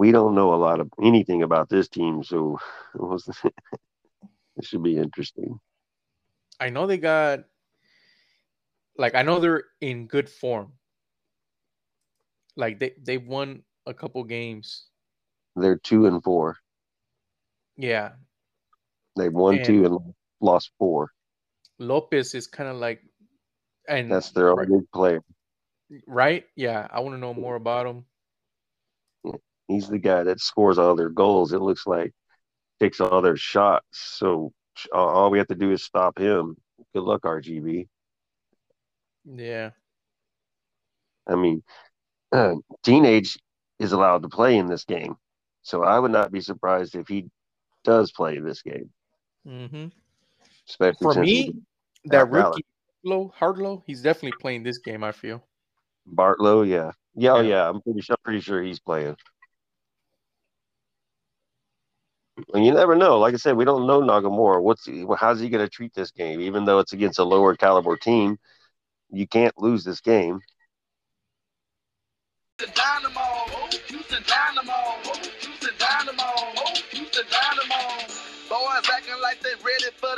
we don't know a lot of anything about this team, so it, should be interesting. I know they got like I know they're in good form. Like they they've won a couple games. They're two and four. Yeah. They've won and two and lost four. Lopez is kind of like and that's their right, only player. Right? Yeah. I want to know more about him. He's the guy that scores all their goals. It looks like takes all their shots. So all we have to do is stop him. Good luck, RGV. Yeah. I mean, uh, teenage is allowed to play in this game. So I would not be surprised if he does play this game. Mm-hmm. Especially for me, that rookie Hardlow, Hardlow, he's definitely playing this game. I feel. Bartlow, yeah, yeah, oh, yeah. yeah. I'm pretty sure. Pretty sure he's playing. And you never know. Like I said, we don't know Nagamura. What's he, how's he going to treat this game? Even though it's against a lower caliber team, you can't lose this game. Boys acting like they ready for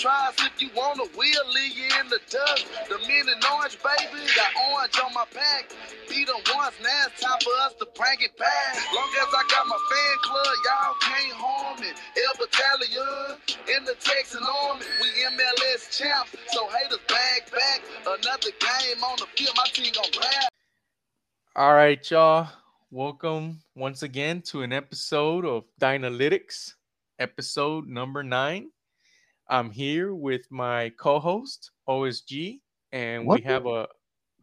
Try if you want a wheel, leave you in the dust. The men in orange, baby, got orange on my pack. Beat them once, now it's time for us to prank it back. Long as I got my fan club, y'all can't harm me. El Battalion in the Texan Army, we MLS champs, so haters bag back. Another game on the field, my team gon' grab. All right, y'all. Welcome once again to an episode of Dynalytics, episode number nine. I'm here with my co-host OSG, and what? we have a.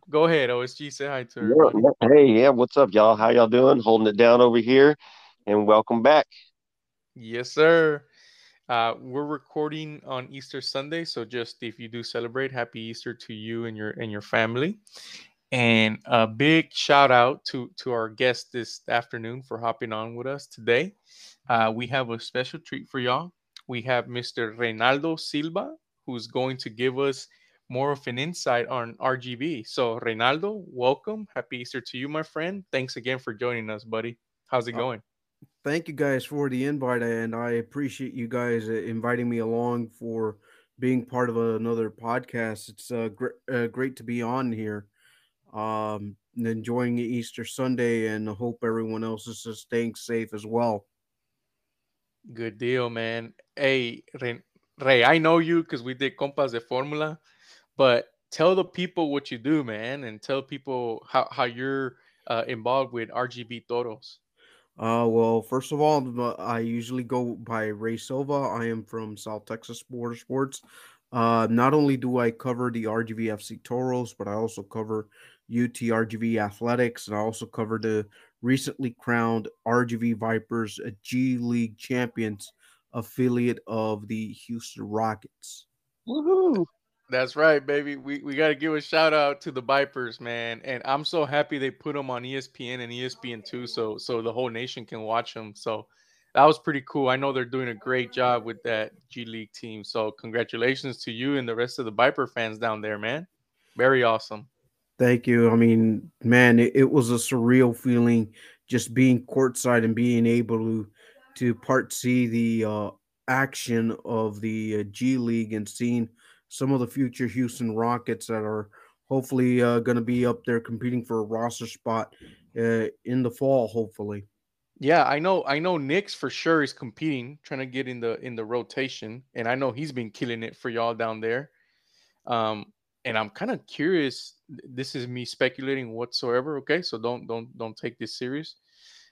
Go ahead, OSG. Say hi to everybody. Hey, yeah, what's up, y'all? How y'all doing? Holding it down over here, and welcome back. Yes, sir. Uh, we're recording on Easter Sunday, so just if you do celebrate, happy Easter to you and your and your family. And a big shout out to to our guest this afternoon for hopping on with us today. Uh, we have a special treat for y'all. We have Mr. Reynaldo Silva, who's going to give us more of an insight on RGV. So, Reynaldo, welcome. Happy Easter to you, my friend. Thanks again for joining us, buddy. How's it uh, going? Thank you guys for the invite, and I appreciate you guys uh, inviting me along for being part of another podcast. It's uh, gr- uh, great to be on here um, enjoying Easter Sunday, and I hope everyone else is staying safe as well. Good deal, man. Hey, Ray, I know you because we did Compas de Formula, but tell the people what you do, man, and tell people how, how you're uh, involved with RGV Toros. Uh, well, first of all, I usually go by Ray Silva. I am from South Texas Border Sports. Uh, not only do I cover the RGVFC Toros, but I also cover UT UTRGV Athletics, and I also cover the recently crowned RGV Vipers, a G League champions affiliate of the Houston Rockets. Woohoo! That's right, baby. We, we got to give a shout out to the Vipers, man. And I'm so happy they put them on ESPN and ESPN2 so so the whole nation can watch them. So that was pretty cool. I know they're doing a great job with that G League team. So congratulations to you and the rest of the Viper fans down there, man. Very awesome. Thank you. I mean, man, it, it, was a surreal feeling just being courtside and being able to to part see the uh, action of the uh, G League and seeing some of the future Houston Rockets that are hopefully uh, going to be up there competing for a roster spot uh, in the fall. Hopefully. Yeah, I know. I know. Nick's for sure is competing, trying to get in the in the rotation, and I know he's been killing it for y'all down there. Um, and I'm kind of curious. This is me speculating whatsoever. Okay, so don't don't don't take this serious.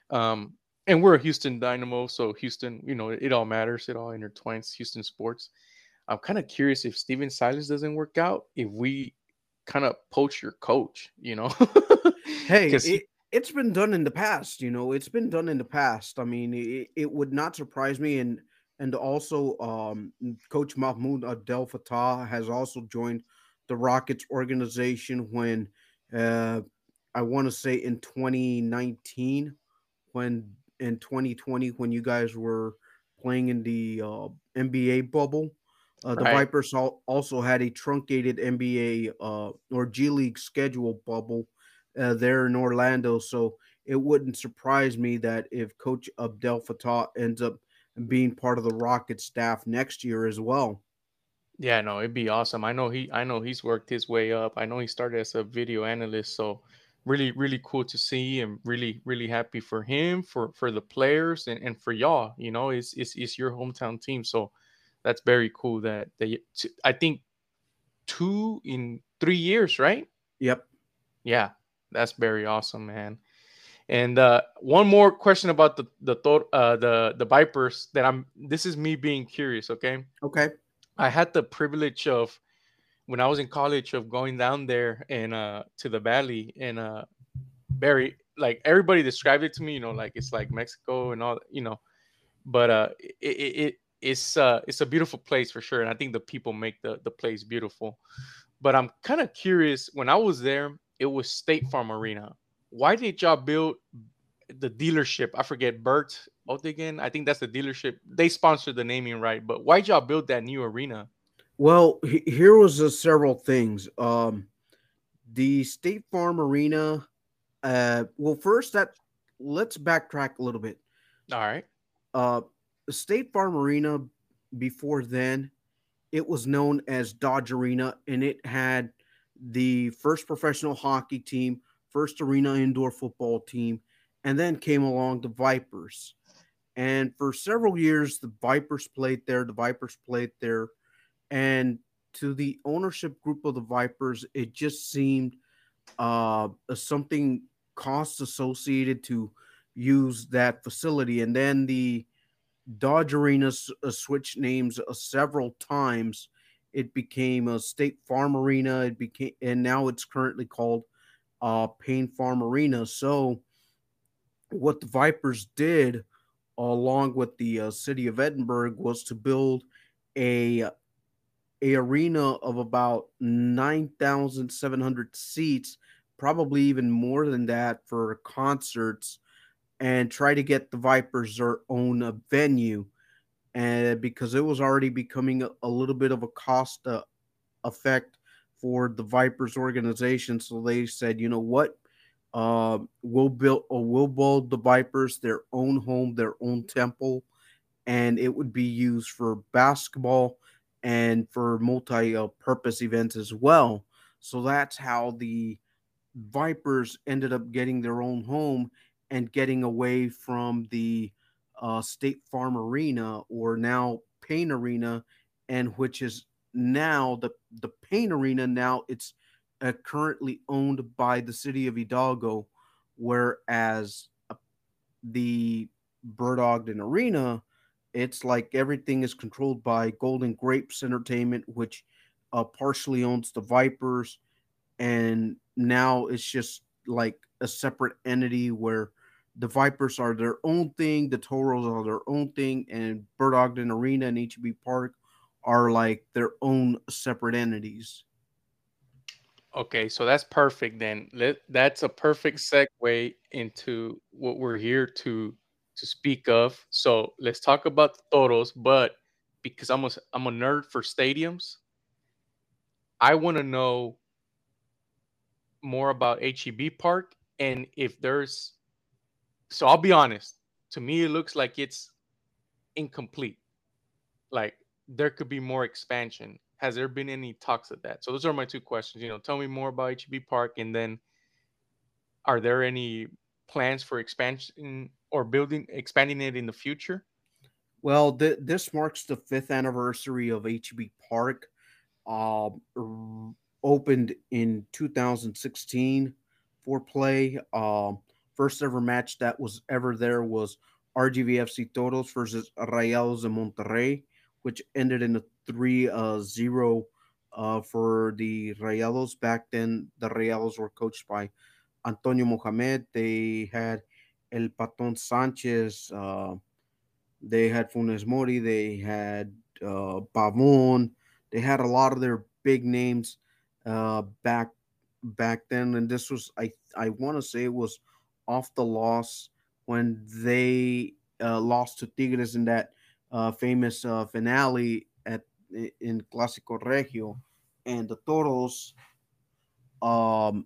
Um, and we're a Houston Dynamo, so Houston, you know, it, all matters. It all intertwines. Houston sports. I'm kind of curious if Stephen Silas doesn't work out, if we kind of poach your coach. You know, hey, it, has been done in the past. You know, it's been done in the past. I mean, it, it would not surprise me and. And also, um, Coach Mahmoud Abdel Fattah has also joined the Rockets organization when uh, I want to say in 2019, when in 2020, when you guys were playing in the uh, NBA bubble. Uh, the right. Vipers also had a truncated NBA uh, or G League schedule bubble uh, there in Orlando. So it wouldn't surprise me that if Coach Abdel Fattah ends up being part of the Rocket staff next year as well. Yeah, no, it'd be awesome. I know he I know he's worked his way up. I know he started as a video analyst, so really, really cool to see and really, really happy for him, for for the players and, and for y'all. You know, it's, it's it's your hometown team. So that's very cool that they I think two in three years, right? Yep. Yeah, that's very awesome, man. And uh, one more question about the the uh, the the Vipers that I'm. This is me being curious. Okay. Okay. I had the privilege of when I was in college of going down there and uh to the valley and uh very like everybody described it to me. You know, like it's like Mexico and all. You know, but uh, it, it, it it's uh it's a beautiful place for sure, and I think the people make the the place beautiful. But I'm kind of curious. When I was there, it was State Farm Arena why did y'all build the dealership? I forget Bert Ogden. I think that's the dealership. They sponsored the naming right, but why'd y'all build that new arena? Well, here was a several things. Um, the State Farm Arena. Uh, well, first that let's backtrack a little bit. All right. Uh, State Farm Arena before then, it was known as Dodge Arena, and it had the first professional hockey team first arena indoor football team, and then came along the Vipers. And for several years, the Vipers played there. The Vipers played there. And to the ownership group of the Vipers, it just seemed uh, something cost associated to use that facility. And then the Dodge Arena uh, switched names uh, several times. It became a State Farm Arena. It became, and now it's currently called uh, Payne Farm Arena. So, what the Vipers did, along with the uh, city of Edinburg, was to build a a arena of about nine thousand seven hundred seats, probably even more than that for concerts, and try to get the Vipers their own uh, venue. And because it was already becoming a, a little bit of a cost uh, effect for the Vipers organization. So they said, you know what? Uh, we'll build or uh, we'll build the Vipers their own home, their own temple, and it would be used for basketball and for multi-purpose events as well. So that's how the Vipers ended up getting their own home and getting away from the uh, State Farm Arena or now Payne Arena, and which is now the the Payne Arena now it's uh, currently owned by the city of Hidalgo, whereas uh, the Bert Ogden Arena, it's like everything is controlled by Golden Grapes Entertainment, which uh, partially owns the Vipers, and now it's just like a separate entity where the Vipers are their own thing, the Toros are their own thing, and Bert Ogden Arena and HEB Park are like their own separate entities. Okay, so that's perfect then. Let, that's a perfect mm-hmm. segue into what we're here to to speak of. So let's talk about the Toros, but because I'm a, I'm a nerd for stadiums, I want to know more about HEB Park and if there's so I'll be honest, to me it looks like it's incomplete. Like there could be more expansion. Has there been any talks of that? So those are my two questions. You know, tell me more about HEB Park, and then are there any plans for expansion or building expanding it in the future? Well, th- this marks the fifth anniversary of HEB Park. Uh, opened in 2016 for play. Uh, first ever match that was ever there was RGVFC Toros versus Rayados de Monterrey which ended in a 3 uh, 0 uh, for the Rayados. Back then, the Rayados were coached by Antonio Mohamed. They had El Paton Sanchez. Uh, they had Funes Mori. They had uh, Pavon. They had a lot of their big names uh, back back then. And this was, I I want to say, it was off the loss when they uh, lost to Tigres in that uh, famous uh, finale at in Clásico Regio, and the Toros um,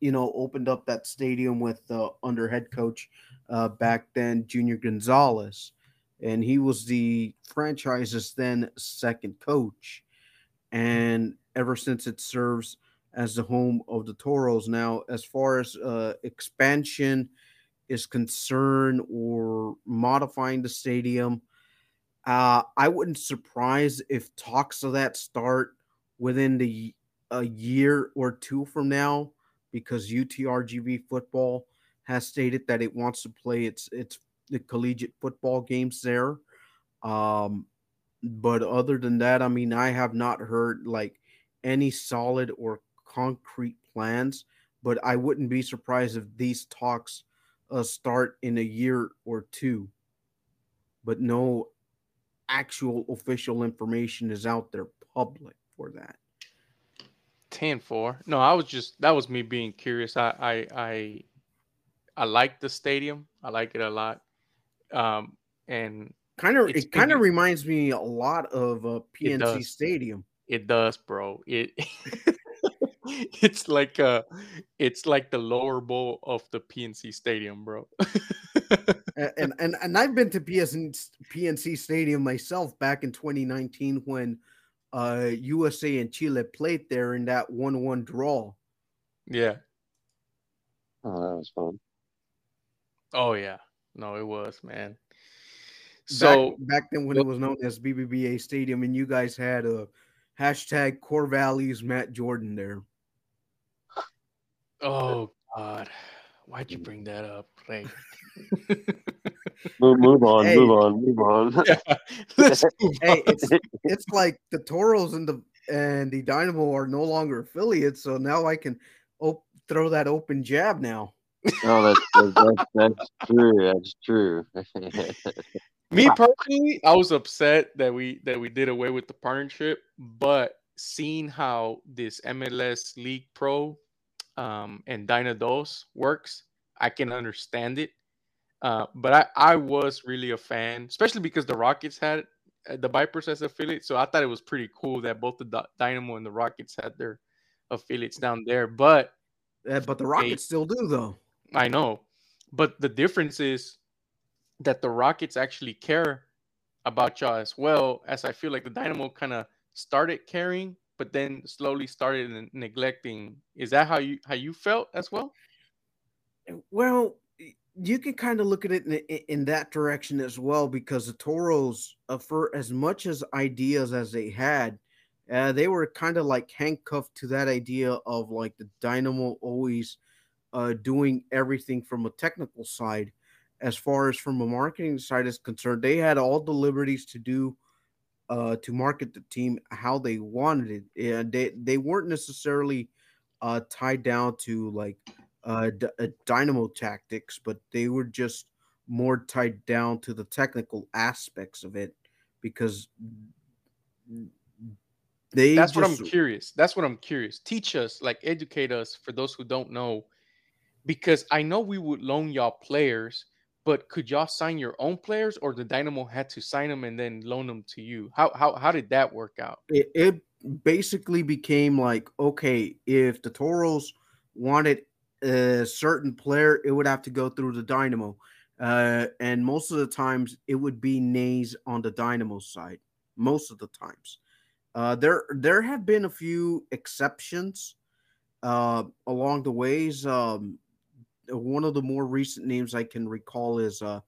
you know, opened up that stadium with uh, under head coach uh, back then, Junior Gonzalez, and he was the franchise's then second coach, and ever since it serves as the home of the Toros. Now, as far as uh, expansion is concerned or modifying the stadium, uh, I wouldn't surprise if talks of that start within the a year or two from now, because UTRGV football has stated that it wants to play its its the collegiate football games there. Um, but other than that, I mean, I have not heard like any solid or concrete plans. But I wouldn't be surprised if these talks uh, start in a year or two. But no actual official information is out there public for that. 10 4. No, I was just that was me being curious. I I I I like the stadium. I like it a lot. Um and kind of it kind of reminds me a lot of a PNC it Stadium. It does, bro. It it's like uh it's like the lower bowl of the PNC Stadium, bro. and, and and I've been to PNC PNC Stadium myself back in 2019 when uh USA and Chile played there in that 1-1 draw. Yeah. Oh, that was fun. Oh yeah. No, it was, man. So back, back then when it was known as BBVA Stadium and you guys had a hashtag core values Matt Jordan there. Oh God, why'd you bring that up, Ray? move, move on, hey, move on, move on. Yeah, move hey, it's it's like the Toros and the and the Dynamo are no longer affiliates, so now I can op- throw that open jab now. Oh, that's that's, that's true. That's true. Me personally, I was upset that we that we did away with the partnership, but seeing how this MLS League Pro um, and Dynados works, I can understand it. Uh, but I, I was really a fan, especially because the Rockets had uh, the Vipers as affiliate. So I thought it was pretty cool that both the Dynamo and the Rockets had their affiliates down there. But yeah, but the Rockets they, still do though. I know, but the difference is that the Rockets actually care about y'all as well as I feel like the Dynamo kind of started caring but then slowly started neglecting. Is that how you how you felt as well? Well, you can kind of look at it in, in that direction as well because the Toros, uh, for as much as ideas as they had, uh, they were kind of like handcuffed to that idea of like the Dynamo always uh, doing everything from a technical side. As far as from a marketing side is concerned, they had all the liberties to do uh, to market the team how they wanted it. And they, they weren't necessarily uh, tied down to like uh, d- uh, dynamo tactics, but they were just more tied down to the technical aspects of it because they that's just... what i'm curious that's what i'm curious teach us like educate us for those who don't know because i know we would loan y'all players but could y'all sign your own players, or the Dynamo had to sign them and then loan them to you? How how how did that work out? It, it basically became like okay, if the Toros wanted a certain player, it would have to go through the Dynamo, uh, and most of the times it would be nays on the Dynamo side. Most of the times, uh, there there have been a few exceptions uh, along the ways. Um, one of the more recent names I can recall is uh,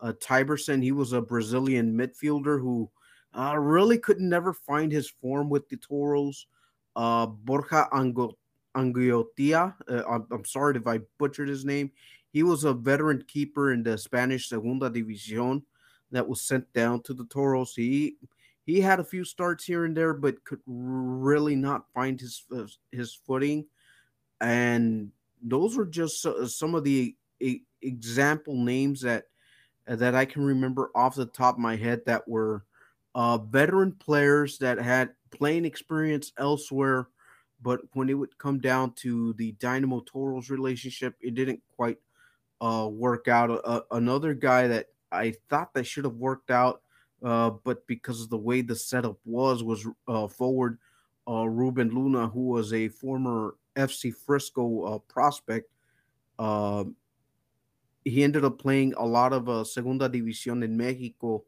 uh Tyberson. He was a Brazilian midfielder who uh, really could never find his form with the Toros. Uh, Borja Angoitia. Uh, I'm, I'm, sorry if I butchered his name. He was a veteran keeper in the Spanish Segunda División that was sent down to the Toros. He he had a few starts here and there, but could really not find his his footing. And those were just some of the example names that that I can remember off the top of my head that were uh, veteran players that had playing experience elsewhere, but when it would come down to the Dynamo Toros relationship, it didn't quite uh, work out. Uh, another guy that I thought that should have worked out, uh, but because of the way the setup was, was uh, forward uh, Ruben Luna, who was a former FC Frisco uh, prospect. Uh, he ended up playing a lot of uh, Segunda División in Mexico,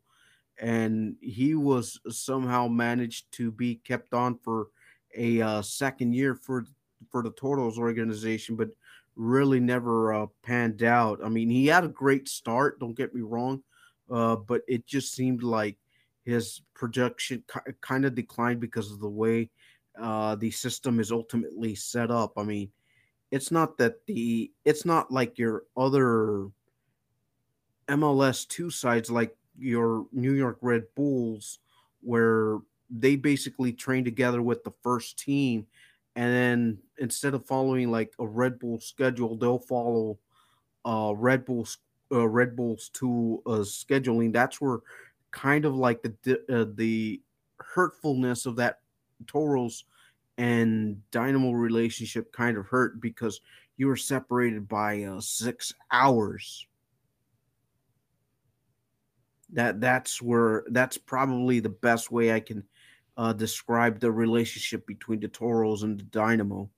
and he was somehow managed to be kept on for a uh, second year for for the Toros organization, but really never uh, panned out. I mean, he had a great start. Don't get me wrong, uh, but it just seemed like his production kind of declined because of the way uh, the system is ultimately set up. I mean, it's not that the it's not like your other MLS two sides like your New York Red Bulls where they basically train together with the first team and then instead of following like a Red Bull schedule, they'll follow uh Red Bull's uh, Red Bulls to uh, scheduling. That's where kind of like the uh, the hurtfulness of that Toros and Dynamo relationship kind of hurt because you were separated by uh, six hours. That that's where that's probably the best way I can uh, describe the relationship between the Toros and the Dynamo,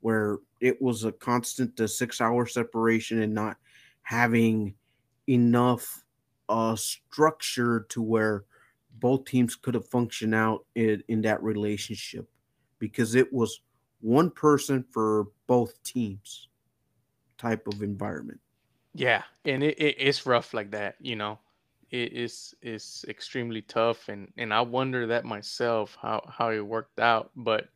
where it was a constant uh, six hour separation and not having enough uh, structure to where both teams could have functioned out in, in that relationship because it was one person for both teams type of environment. Yeah, and it, it, it's rough like that, you know. It is is extremely tough, and and I wonder that myself how how it worked out. But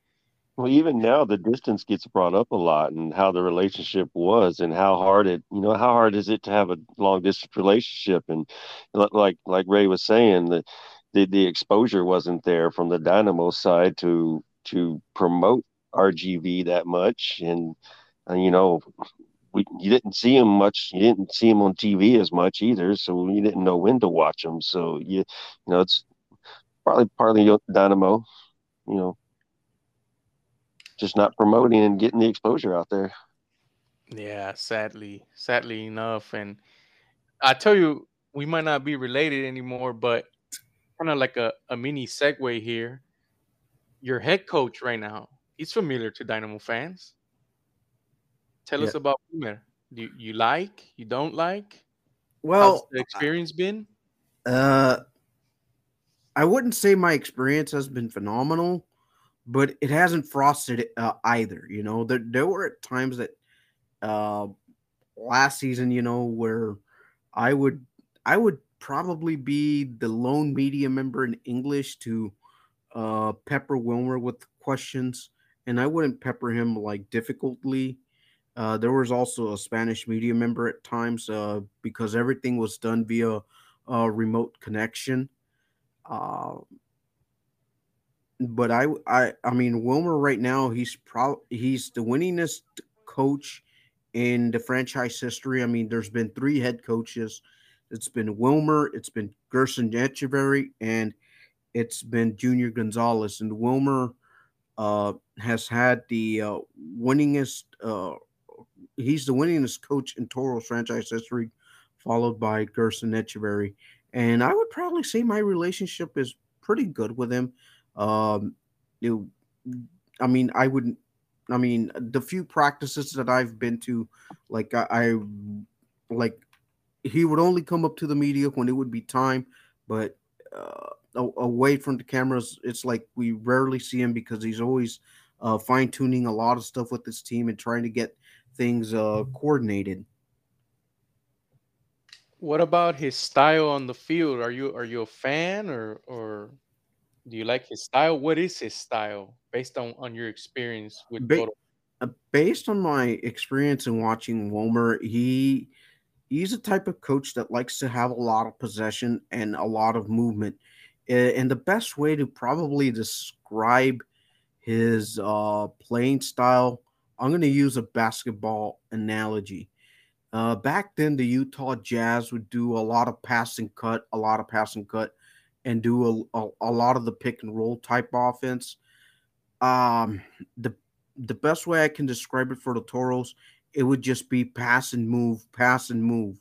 well, even now the distance gets brought up a lot, and how the relationship was, and how hard it you know how hard is it to have a long distance relationship, and like like Ray was saying the the, the exposure wasn't there from the Dynamo side to to promote RGV that much, and, and you know we you didn't see him much. You didn't see him on TV as much either, so you didn't know when to watch him. So you you know it's probably partly Dynamo, you know, just not promoting and getting the exposure out there. Yeah, sadly, sadly enough, and I tell you, we might not be related anymore, but kind of like a, a mini segue here. Your head coach right now, he's familiar to Dynamo fans. Tell yeah. us about Wilmer. Do you, you like? You don't like? Well, How's the experience been? Uh, I wouldn't say my experience has been phenomenal, but it hasn't frosted uh, either. You know, there there were times that uh last season, you know, where I would I would probably be the lone media member in English to uh pepper Wilmer with questions, and I wouldn't pepper him like difficultly. Uh, there was also a Spanish media member at times uh, because everything was done via a remote connection. Uh, but I, I, I mean, Wilmer right now he's pro he's the winningest coach in the franchise history. I mean, there's been three head coaches. It's been Wilmer, it's been Gerson Echeverry, and it's been Junior Gonzalez. And Wilmer uh, has had the uh, winningest uh, he's the winningest coach in Toros franchise history, followed by Gerson Echeverry. And I would probably say my relationship is pretty good with him. Um, you, I mean, I wouldn't. I mean, the few practices that I've been to, like I, I like, he would only come up to the media when it would be time, but uh, away from the cameras, it's like we rarely see him because he's always uh, fine tuning a lot of stuff with his team and trying to get things uh, coordinated. What about his style on the field? Are you are you a fan or or do you like his style? What is his style based on on your experience with ba- uh, based on my experience in watching Wilmer, he he's a type of coach that likes to have a lot of possession and a lot of movement. And the best way to probably describe his uh, playing style I'm going to use a basketball analogy. Uh, back then, the Utah Jazz would do a lot of passing cut, a lot of passing cut, and do a, a, a lot of the pick and roll type offense. Um, the the best way I can describe it for the Toros, it would just be pass and move, pass and move.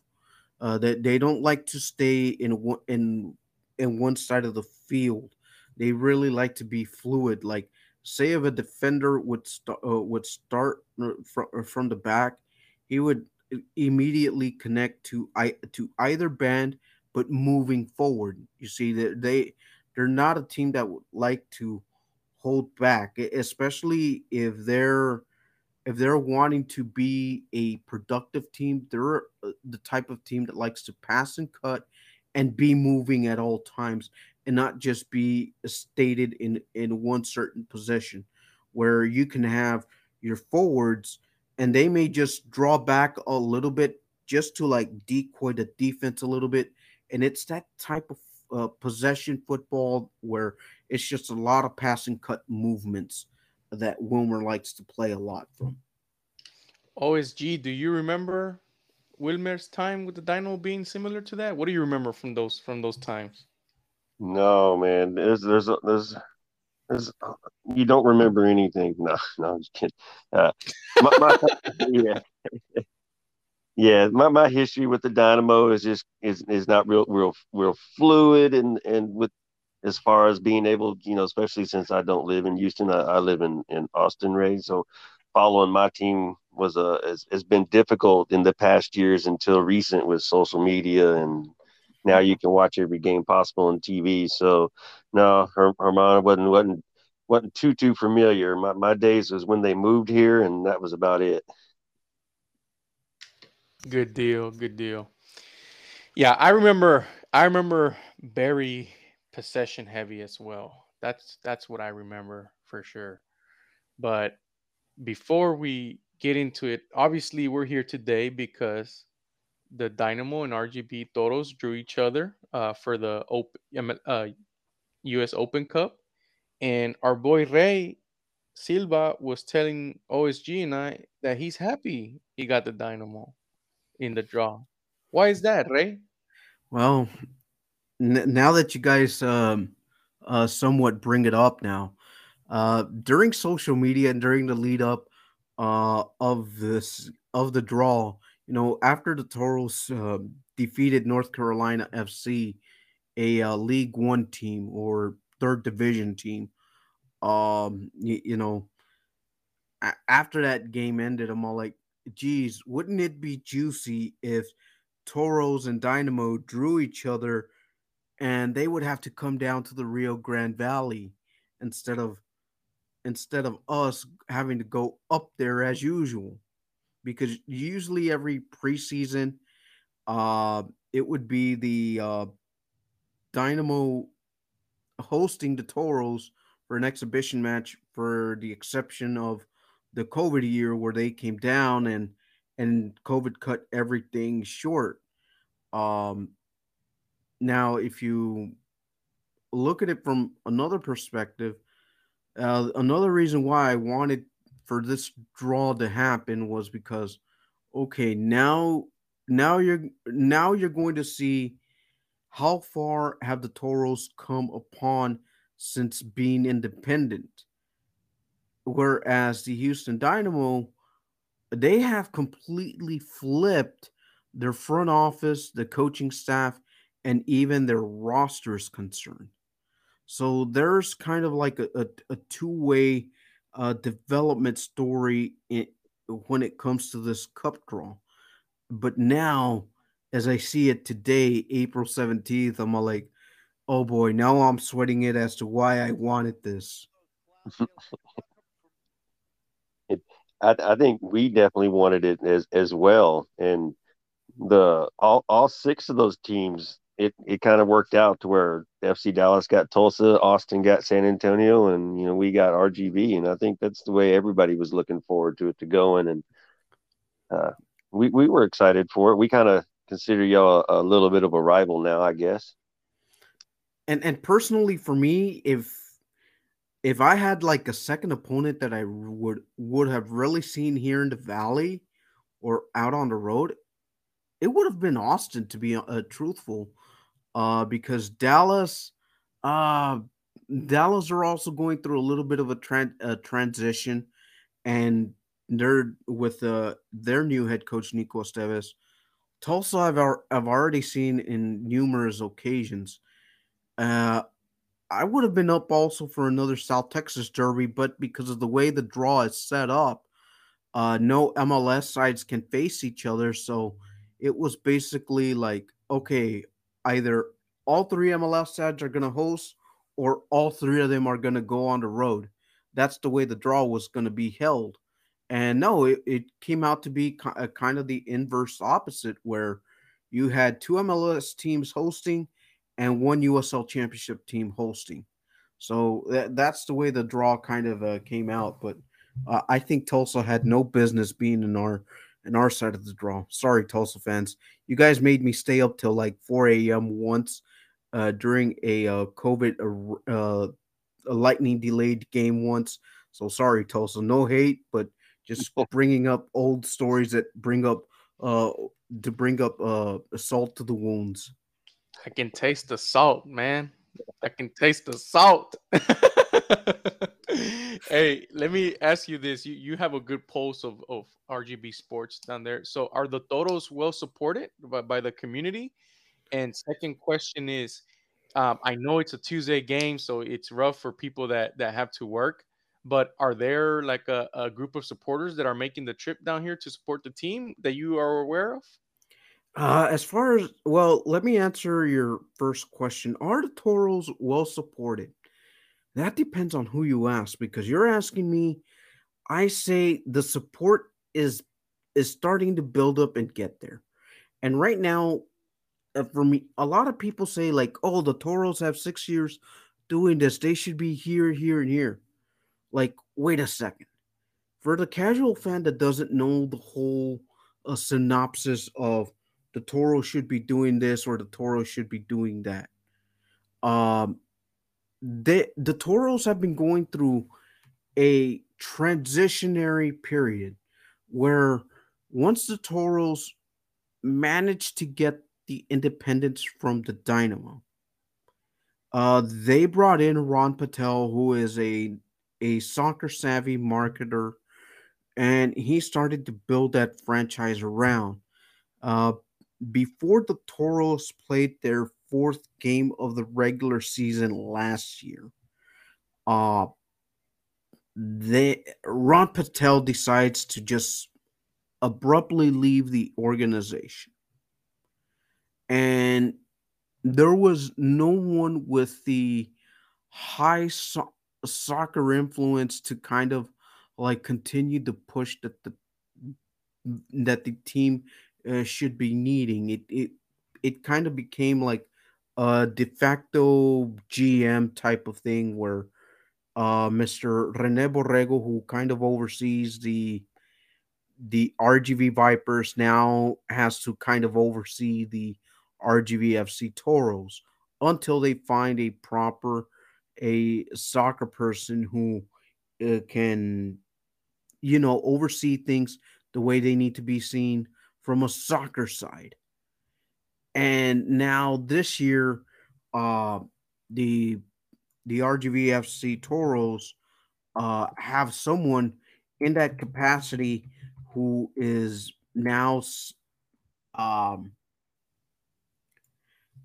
Uh, that they, they don't like to stay in in in one side of the field. They really like to be fluid, like say if a defender would start uh, would start from from the back, he would immediately connect to I to either band, but moving forward. You see that they they're not a team that would like to hold back, especially if they're if they're wanting to be a productive team. They're uh, the type of team that likes to pass and cut and be moving at all times and not just be stated in in one certain position where you can have your forwards and they may just draw back a little bit just to like decoy the defense a little bit and it's that type of uh, possession football where it's just a lot of passing cut movements that Wilmer likes to play a lot from. OSG, do you remember Wilmer's time with the Dynamo being similar to that? What do you remember from those from those times? No, man. There's there's there's there's you don't remember anything. No, no, I'm just kidding. Uh, my, my, yeah, yeah. My, my history with the Dynamo is just is is not real real real fluid and and with as far as being able, you know, especially since I don't live in Houston, I, I live in in Austin, Ray. So following my team was a has, has been difficult in the past years until recent with social media and now you can watch every game possible on TV. So no, Her- Hermana wasn't wasn't wasn't too too familiar. My my days was when they moved here, and that was about it. Good deal. Good deal. Yeah, I remember. I remember very possession heavy as well. That's that's what I remember for sure. But before we get into it, obviously we're here today because the Dynamo and RGV Toros drew each other uh, for the open, uh, U.S. Open Cup, and our boy Ray Silva was telling OSG and I that he's happy he got the Dynamo in the draw. Why is that, Ray? Well, n- now that you guys um, uh, somewhat bring it up now, uh, during social media and during the lead up uh, of this of the draw, you know, after the Toros uh, defeated North Carolina FC, a uh, League One team or third division team, um, you, you know, a- after that game ended, I'm all like, geez, wouldn't it be juicy if Toros and Dynamo drew each other and they would have to come down to the Rio Grande Valley instead of instead of us having to go up there as usual because usually every preseason, uh, it would be the uh, Dynamo hosting the Toros for an exhibition match, for the exception of the COVID year where they came down and and COVID cut everything short. Um, now, if you look at it from another perspective, uh, another reason why I wanted for this draw to happen was because okay now now you're now you're going to see how far have the toros come upon since being independent. Whereas the houston dynamo they have completely flipped their front office the coaching staff and even their roster is concerned so there's kind of like a, a, a two-way uh, development story in, when it comes to this cup draw. But now, as I see it today, April 17th, I'm like, oh boy, now I'm sweating it as to why I wanted this. I, I think we definitely wanted it as as well, and the all all six of those teams it it kind of worked out to where FC Dallas got Tulsa, Austin got San Antonio, and you know we got RGV, and I think that's the way everybody was looking forward to it to going, and uh, we we were excited for it. We kind of consider y'all a, a little bit of a rival now, I guess. And and personally, for me, if if I had like a second opponent that I would would have really seen here in the Valley or out on the road, it would have been Austin to be uh, truthful uh, because Dallas, uh, Dallas are also going through a little bit of a, tran- a transition, and they're with uh, their new head coach Nico Estevez. Tulsa, I've, I've already seen in numerous occasions. Uh, I would have been up also for another South Texas Derby, but because of the way the draw is set up, uh, no MLS sides can face each other. So it was basically like, okay, either all three MLS sides are going to host or all three of them are going to go on the road. That's the way the draw was going to be held. And no, it, it came out to be uh, kind of the inverse opposite, where you had two MLS teams hosting and one USL championship team hosting. So that, that's the way the draw kind of uh, came out. But uh, I think Tulsa had no business being in our in our side of the draw. Sorry, Tulsa fans. You guys made me stay up till like 4 a.m. once uh, during a uh, COVID uh, a lightning delayed game once. So sorry, Tulsa. No hate, but just bringing up old stories that bring up uh to bring up uh salt to the wounds. I can taste the salt, man. I can taste the salt. hey, let me ask you this. You you have a good pulse of, of RGV sports down there. So are the Toros well supported by, by the community? And second question is um, I know it's a Tuesday game, so it's rough for people that that have to work. But are there like a, a group of supporters that are making the trip down here to support the team that you are aware of? Uh, as far as well, let me answer your first question. Are the Toros well supported? That depends on who you ask because you're asking me. I say the support is is starting to build up and get there. And right now, uh, for me, a lot of people say like, "Oh, the Toros have six years doing this; they should be here, here, and here." Like, wait a second. For the casual fan that doesn't know the whole uh, synopsis of the Toro should be doing this or the Toro should be doing that, um, they the Toros have been going through a transitionary period where once the Toros managed to get the independence from the Dynamo, uh, they brought in Ron Patel, who is a a soccer savvy marketer, and he started to build that franchise around. Uh, before the Toros played their fourth game of the regular season last year, uh, they Ron Patel decides to just abruptly leave the organization. And there was no one with the high so- soccer influence to kind of like continue to push that the that the team uh, should be needing. It it it kind of became like a de facto GM type of thing where uh, Mr. Rene Borrego, who kind of oversees the the RGV Vipers, now has to kind of oversee the RGVFC Toros until they find a proper a soccer person who uh, can you know oversee things the way they need to be seen from a soccer side. And now this year, uh, the the RGVFC Toros uh, have someone in that capacity who is now um,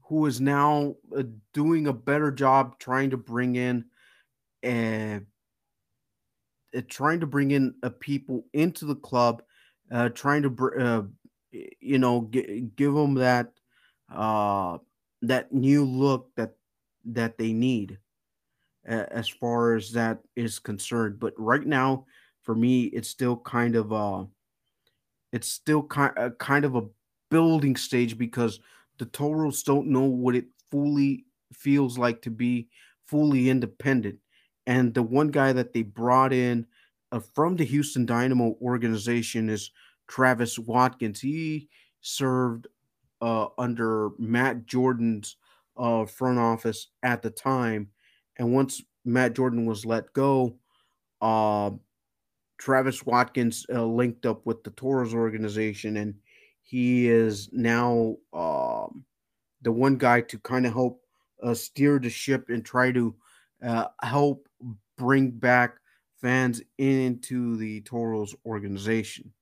who is now uh, doing a better job trying to bring in a, uh, trying to bring in a people into the club, uh, trying to br- uh, you know g- give them that uh, that new look that that they need as far as that is concerned. But right now, for me, it's still kind of uh it's still kind uh, kind of a building stage because the Toros don't know what it fully feels like to be fully independent. And the one guy that they brought in uh, from the Houston Dynamo organization is Travis Watkins. He served uh, under Matt Jordan's uh, front office at the time. And once Matt Jordan was let go, uh, Travis Watkins uh, linked up with the Toros organization and he is now um, the one guy to kind of help uh, steer the ship and try to uh, help bring back fans into the Toros organization.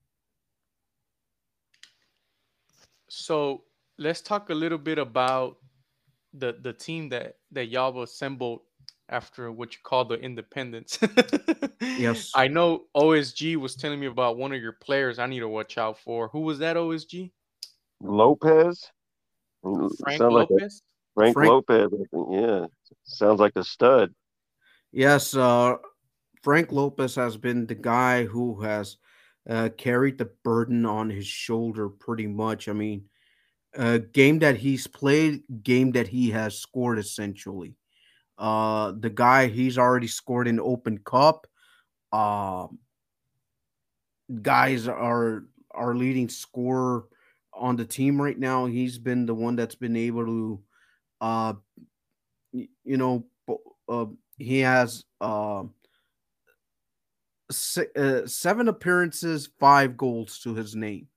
So let's talk a little bit about the the team that that y'all assembled after what you call the independence. yes. I know OSG was telling me about one of your players I need to watch out for. Who was that OSG? Lopez. Frank Lopez? Like Frank, Frank, Lopez. Yeah. Sounds like a stud. Yes, uh Frank Lopez has been the guy who has uh, carried the burden on his shoulder pretty much. I mean, uh, game that he's played, game that he has scored essentially. Uh, the guy he's already scored in Open Cup. Um, guys are our leading scorer on the team right now. He's been the one that's been able to, uh, you know, uh, he has uh, uh, seven appearances, five goals to his name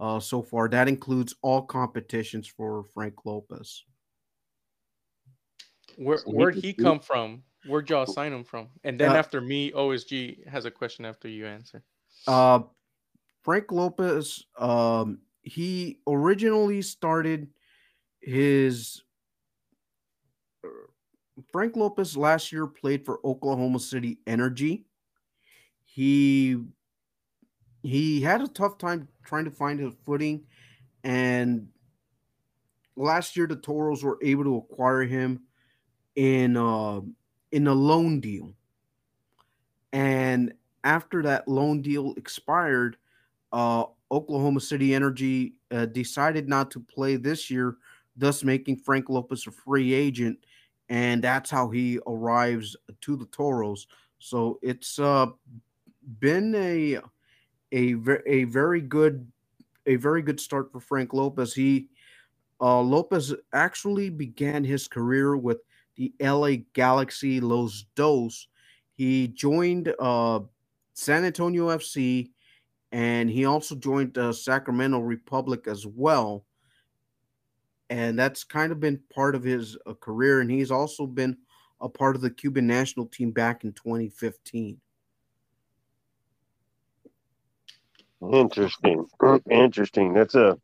uh, so far. That includes all competitions for Frank Lopez. Where where'd he come from? Where'd y'all sign him from? And then uh, after me, OSG has a question after you answer. Uh, Frank Lopez, um, he originally started his uh, Frank Lopez last year played for Oklahoma City Energy. He he had a tough time trying to find his footing, and last year the Toros were able to acquire him in uh, in a loan deal. And after that loan deal expired, uh, Oklahoma City Energy uh, decided not to play this year, thus making Frank Lopez a free agent, and that's how he arrives to the Toros. So it's uh, been a a a very good a very good start for Frank Lopez. He uh, Lopez actually began his career with the LA Galaxy Los Dos. He joined uh, San Antonio FC and he also joined uh, Sacramento Republic as well. And that's kind of been part of his uh, career. And he's also been a part of the Cuban national team back in 2015. Interesting. Interesting. That's a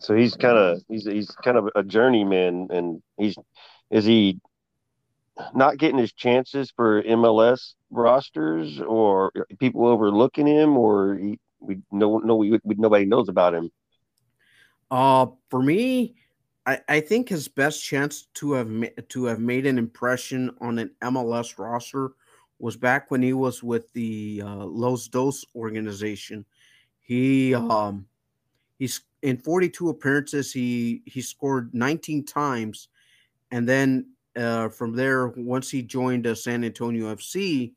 so he's kind of he's he's kind of a journeyman and he's is he not getting his chances for MLS rosters or people overlooking him or he, we know no we, we, nobody knows about him. Uh for me I, I think his best chance to have ma- to have made an impression on an MLS roster was back when he was with the uh, Los Dos organization. He um he's in 42 appearances he he scored 19 times. And then uh, from there once he joined uh, San Antonio FC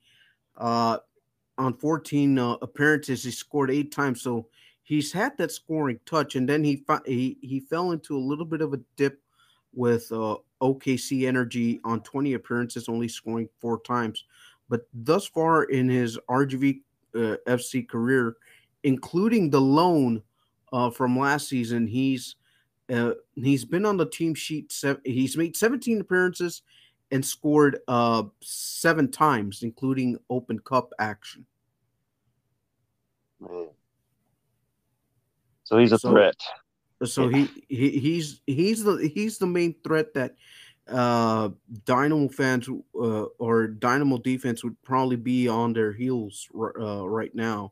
uh, on 14 uh, appearances he scored 8 times. So he's had that scoring touch. And then he he he fell into a little bit of a dip with uh, OKC Energy on 20 appearances only scoring 4 times. But thus far in his RGV uh, FC career including the loan uh, from last season. He's uh, he's been on the team sheet. Se- he's made 17 appearances and scored uh, seven times, including Open Cup action. So he's a so, threat. So he, he he's he's the he's the main threat that uh Dynamo fans uh, or Dynamo defense would probably be on their heels uh, right now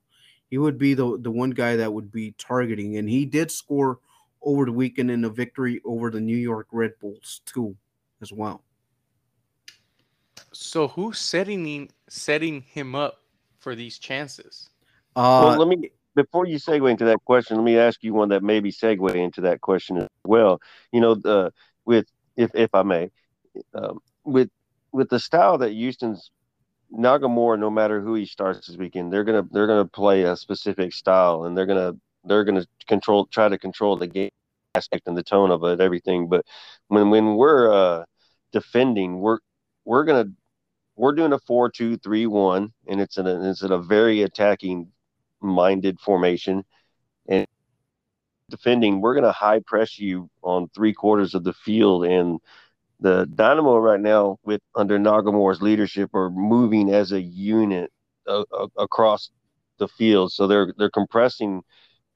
he would be the the one guy that would be targeting, and he did score over the weekend in a victory over the New York Red Bulls too, as well. So who's setting setting him up for these chances? Uh, well, let me before you segue into that question, let me ask you one that maybe segue into that question as well. You know, the with if if I may, um, with with the style that Houston's Nagamura, no matter who he starts this weekend, they're gonna they're gonna play a specific style, and they're gonna they're gonna control try to control the game aspect and the tone of it, everything. But when when we're uh, defending, we're we're gonna we're doing a four two three one, and it's in it's in a very attacking minded formation, and defending, we're gonna high press you on three quarters of the field and the Dynamo right now, with under Nagamura's leadership, are moving as a unit uh, across the field. So they're they're compressing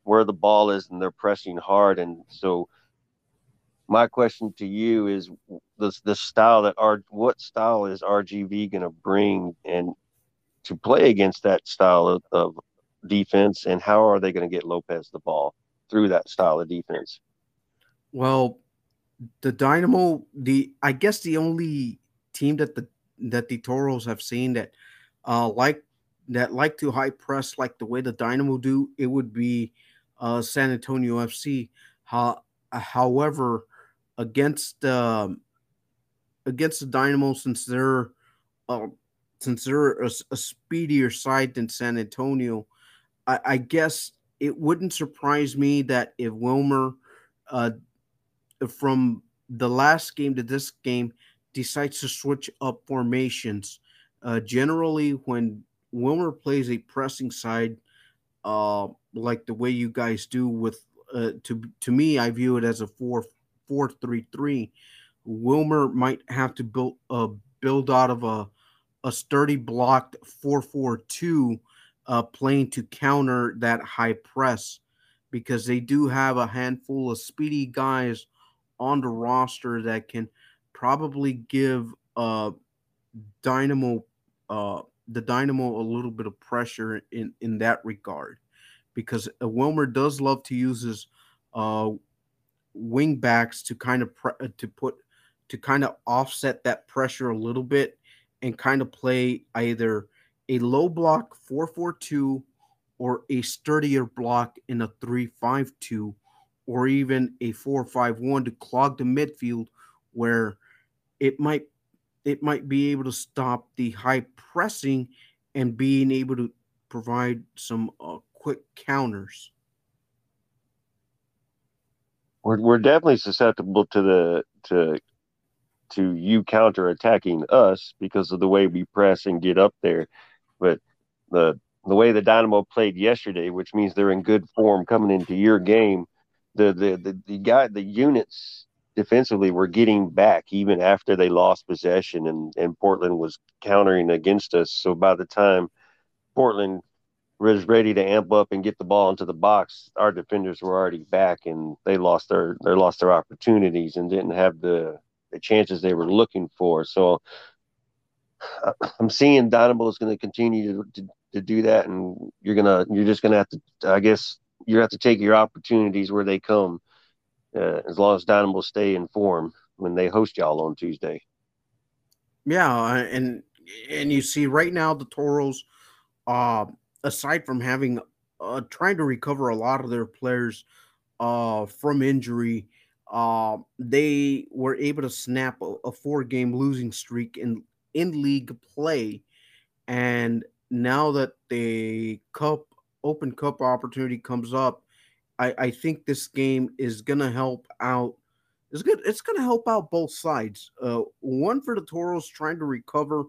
where the ball is and they're pressing hard. And so my question to you is the the style that R what style is RGV going to bring and to play against that style of, of defense, and how are they going to get Lopez the ball through that style of defense? Well, the Dynamo, the I guess the only team that the that the Toros have seen that uh like that like to high press like the way the Dynamo do, it would be uh San Antonio FC. How, however, against um against the Dynamo, since they're uh, since they're a, a, speedier side than San Antonio, I, I, guess it wouldn't surprise me that if Wilmer uh, from the last game to this game decides to switch up formations. Uh, generally, when Wilmer plays a pressing side, uh, like the way you guys do with, uh, to to me, I view it as a four four three three. Wilmer might have to build uh, build out of a a sturdy blocked four four two, uh, playing to counter that high press, because they do have a handful of speedy guys on the roster that can probably give uh Dynamo uh the Dynamo a little bit of pressure in in that regard. Because uh, Wilmer does love to use his uh wing backs to kind of pre- uh, to put to kind of offset that pressure a little bit and kind of play either a low block 442 or a sturdier block in a 352 or even a four-five-one to clog the midfield where it might it might be able to stop the high pressing and being able to provide some uh, quick counters. We're, we're definitely susceptible to the to to you counter attacking us because of the way we press and get up there. But the the way the Dynamo played yesterday, which means they're in good form coming into your game, the the the, the guy the units defensively were getting back even after they lost possession and and Portland was countering against us. So by the time Portland was ready to amp up and get the ball into the box, our defenders were already back and they lost their they lost their opportunities and didn't have the the chances they were looking for. So uh, I'm seeing Dynamo is going to continue to, to do that, and you're gonna you're just gonna have to I guess you have to take your opportunities where they come, uh, as long as Dynamo stay in form when they host y'all on Tuesday. Yeah, and and you see right now the Toros, uh, aside from having uh, trying to recover a lot of their players uh, from injury, uh, they were able to snap a, a four game losing streak in in league play, and now that the cup Open Cup opportunity comes up, I, I think this game is gonna help out. It's good. It's gonna help out both sides. Uh, one for the Toros trying to recover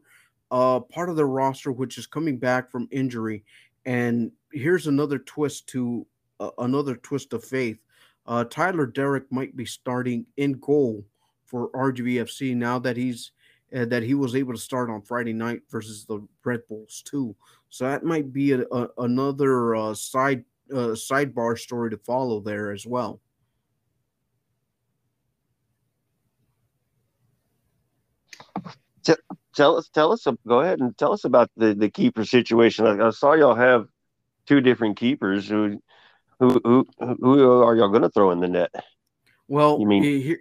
uh, part of their roster, which is coming back from injury, and here's another twist to uh, another twist of faith. Uh, Tyler Deric might be starting in goal for RGVFC now that he's uh, that he was able to start on Friday night versus the Red Bulls too. So that might be a, a, another uh, side uh, sidebar story to follow there as well. Tell us, tell us, go ahead and tell us about the, the keeper situation. I, I saw y'all have two different keepers. Who, who, who, who are y'all going to throw in the net? Well, you mean here,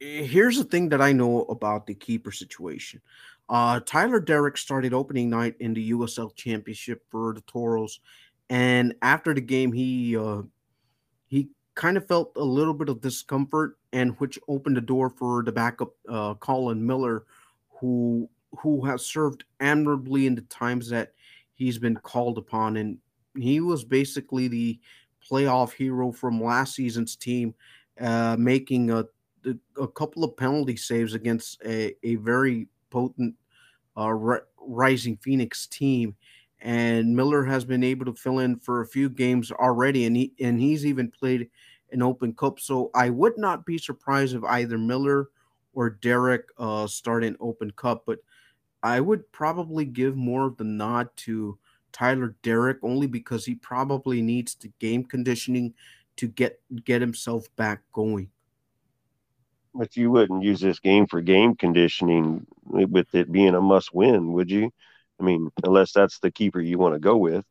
here's the thing that I know about the keeper situation. Uh, Tyler Deric started opening night in the USL Championship for the Toros, and after the game, he uh, he kind of felt a little bit of discomfort, and which opened the door for the backup uh, Colin Miller, who who has served admirably in the times that he's been called upon, and he was basically the playoff hero from last season's team, uh, making a a couple of penalty saves against a, a very potent uh, Rising Phoenix team. And Miller has been able to fill in for a few games already, and he and he's even played an Open Cup. So I would not be surprised if either Miller or Deric uh, start an Open Cup, but I would probably give more of the nod to Tyler Deric only because he probably needs the game conditioning to get get himself back going. But you wouldn't use this game for game conditioning with it being a must win, would you? I mean, unless that's the keeper you want to go with.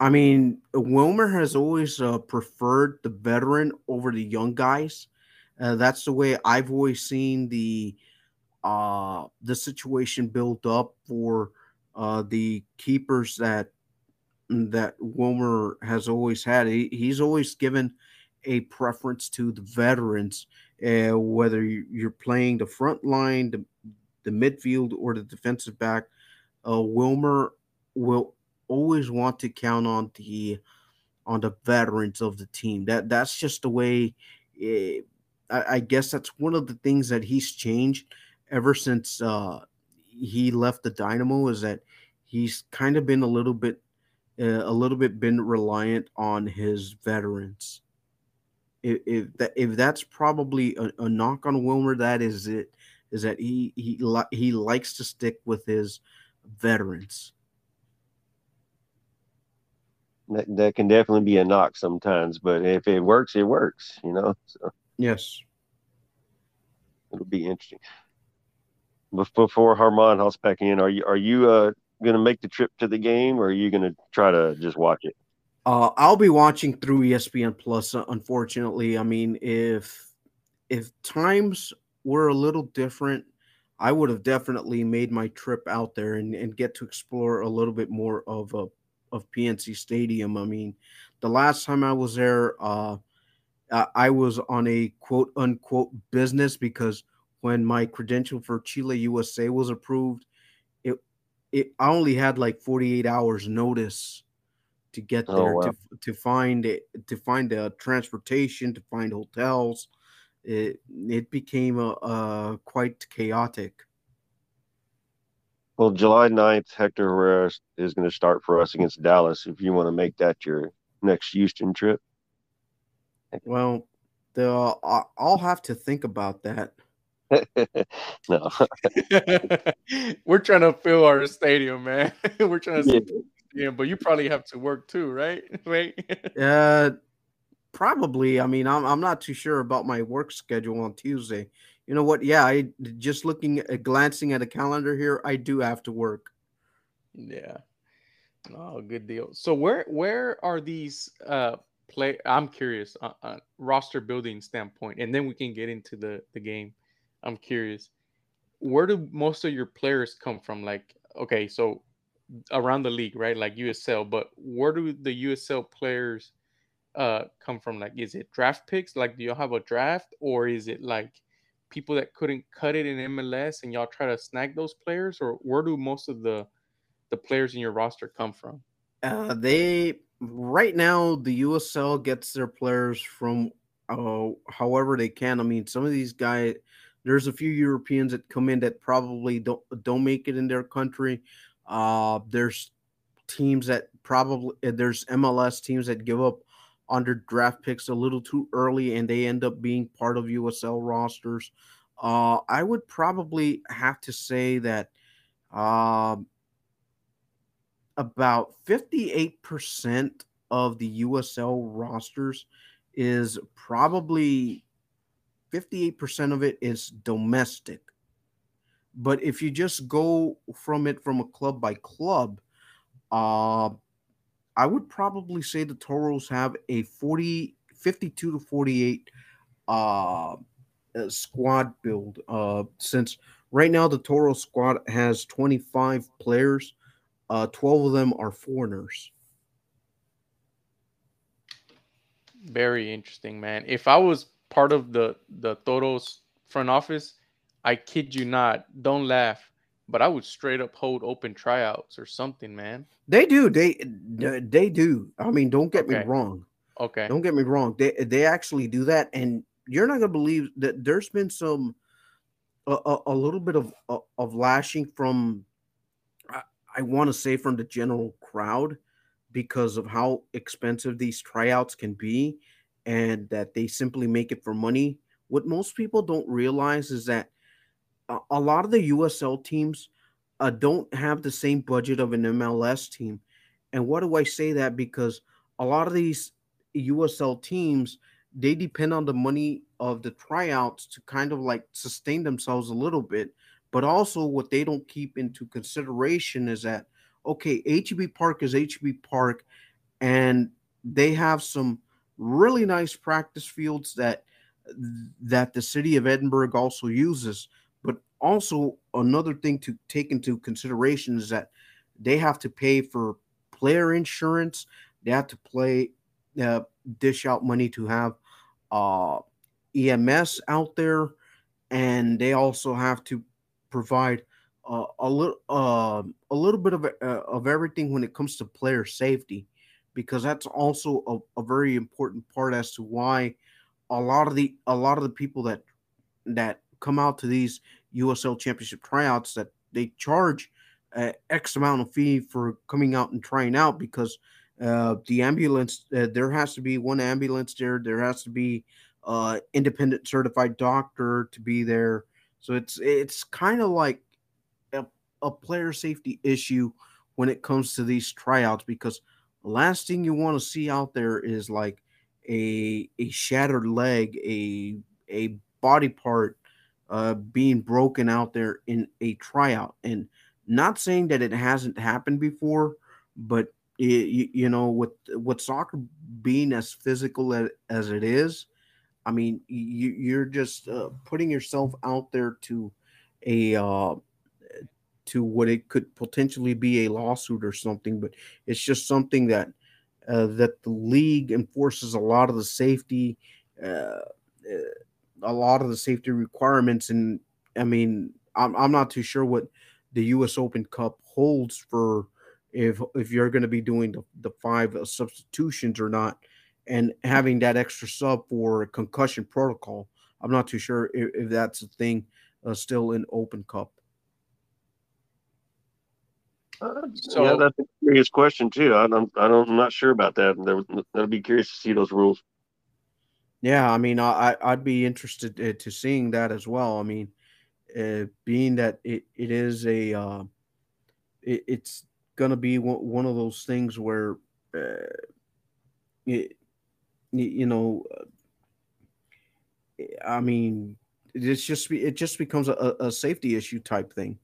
I mean, Wilmer has always uh, preferred the veteran over the young guys. Uh, that's the way I've always seen the uh, the situation built up for uh, the keepers that that Wilmer has always had. He, he's always given a preference to the veterans, uh, whether you're playing the front line, the, the midfield, or the defensive back. Uh, Wilmer will always want to count on the on the veterans of the team. That that's just the way. It, eh, I, I, guess that's one of the things that he's changed ever since uh, he left the Dynamo. Is that he's kind of been a little bit uh, a little bit been reliant on his veterans. If, if that if that's probably a, a, knock on Wilmer, that is it. Is that he he he likes to stick with his veterans. That, that can definitely be a knock sometimes, but if it works, it works. You know. So yes, it'll be interesting. Before Harmon hops back in, are you are you uh going to make the trip to the game, or are you going to try to just watch it? Uh, I'll be watching through ESPN Plus. Uh, unfortunately, I mean, if if times were a little different, I would have definitely made my trip out there and, and get to explore a little bit more of a of PNC Stadium. I mean, the last time I was there, uh, I was on a quote unquote business because when my credential for Chile USA was approved, it it I only had like 48 hours notice to get oh, there oh, wow. to to find it to find the transportation to find hotels it it became a, a quite chaotic well july 9th hector herrera is going to start for us against dallas if you want to make that your next houston trip well the i'll have to think about that no. We're trying to fill our stadium, man. We're trying to yeah. But you probably have to work too, right? right? uh probably. I mean, I'm I'm not too sure about my work schedule on Tuesday. You know what? Yeah, I just looking at glancing at a calendar here, I do have to work. Yeah. Oh, good deal. So where where are these uh play I'm curious uh, uh, roster building standpoint and then we can get into the the game. I'm curious, where do most of your players come from? Like, okay, so around the league, right? Like USL, but where do the USL players uh come from? Like, is it draft picks? Like, do y'all have a draft, or is it like people that couldn't cut it in MLS and y'all try to snag those players, or where do most of the the players in your roster come from? Uh, they right now the USL gets their players from uh, however they can. I mean, some of these guys there's a few Europeans that come in that probably don't don't make it in their country. Uh, there's teams that probably eh, there's MLS teams that give up under draft picks a little too early and they end up being part of USL rosters. Uh, I would probably have to say that uh, about 58% of the USL rosters is probably 58% of it is domestic. But if you just go from it from a club by club, uh, I would probably say the Toros have a 40, 52 to 48 uh, uh, squad build. Uh, since right now the Toro squad has 25 players, uh, 12 of them are foreigners. Very interesting, man. If I was part of the the Toros front office, I kid you not, don't laugh, but I would straight up hold open tryouts or something, man. They do. They uh, they do. I mean, don't get okay. me wrong. Okay. Don't get me wrong. They they actually do that, and you're not gonna believe that there's been some a, a, a little bit of of lashing from I, I want to say from the general crowd because of how expensive these tryouts can be and that they simply make it for money. What most people don't realize is that a, lot of the USL teams uh, don't have the same budget of an MLS team. And what do I say that? Because a lot of these USL teams they depend on the money of the tryouts to kind of like sustain themselves a little bit. But also, what they don't keep into consideration is that okay, HEB Park is HEB Park, and they have some really nice practice fields that that the city of Edinburg also uses. Also another thing to take into consideration is that they have to pay for player insurance. They have to play uh, dish out money to have uh, EMS out there, and they also have to provide uh, a little uh, a little bit of uh, of everything when it comes to player safety, because that's also a, a, very important part as to why a lot of the a lot of the people that that come out to these USL Championship tryouts that they charge uh, X amount of fee for coming out and trying out because uh, the ambulance uh, there has to be one ambulance there. There has to be uh, independent certified doctor to be there. So it's it's kind of like a, a player safety issue when it comes to these tryouts because the last thing you want to see out there is like a a shattered leg, a a body part uh, being broken out there in a tryout. And not saying that it hasn't happened before, but it, you, know, with with soccer being as physical as, as it is, I mean, you, you're just uh, putting yourself out there to a uh, to what it could potentially be a lawsuit or something. But it's just something that uh, that the league enforces a lot of the safety, uh, uh a lot of the safety requirements, and I mean, I'm I'm not too sure what the U.S. Open Cup holds for if if you're going to be doing the, the five uh, substitutions or not and having that extra sub for concussion protocol. I'm not too sure if, if that's a thing uh, still in Open Cup. Uh, so yeah, that's a curious question too. I don't, I don't, I'm not sure about that. I'd be curious to see those rules. Yeah, I mean, I I'd be interested uh, to seeing that as well. I mean, uh, being that it, it is a, uh, it, it's gonna be one, one of those things where, uh, it, you know, I mean, it's just it just becomes a, a safety issue type thing.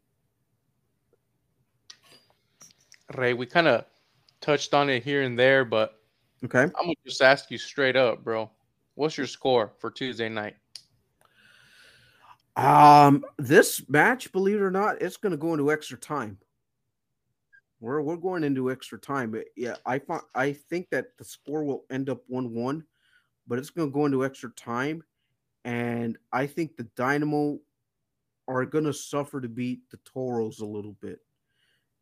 Rey, we kind of touched on it here and there, but okay, I'm gonna just ask you straight up, bro. What's your score for Tuesday night? Um, this match, believe it or not, it's going to go into extra time. We're we're going into extra time, but yeah, I find I think that the score will end up one one, but it's going to go into extra time, and I think the Dynamo are going to suffer to beat the Toros a little bit.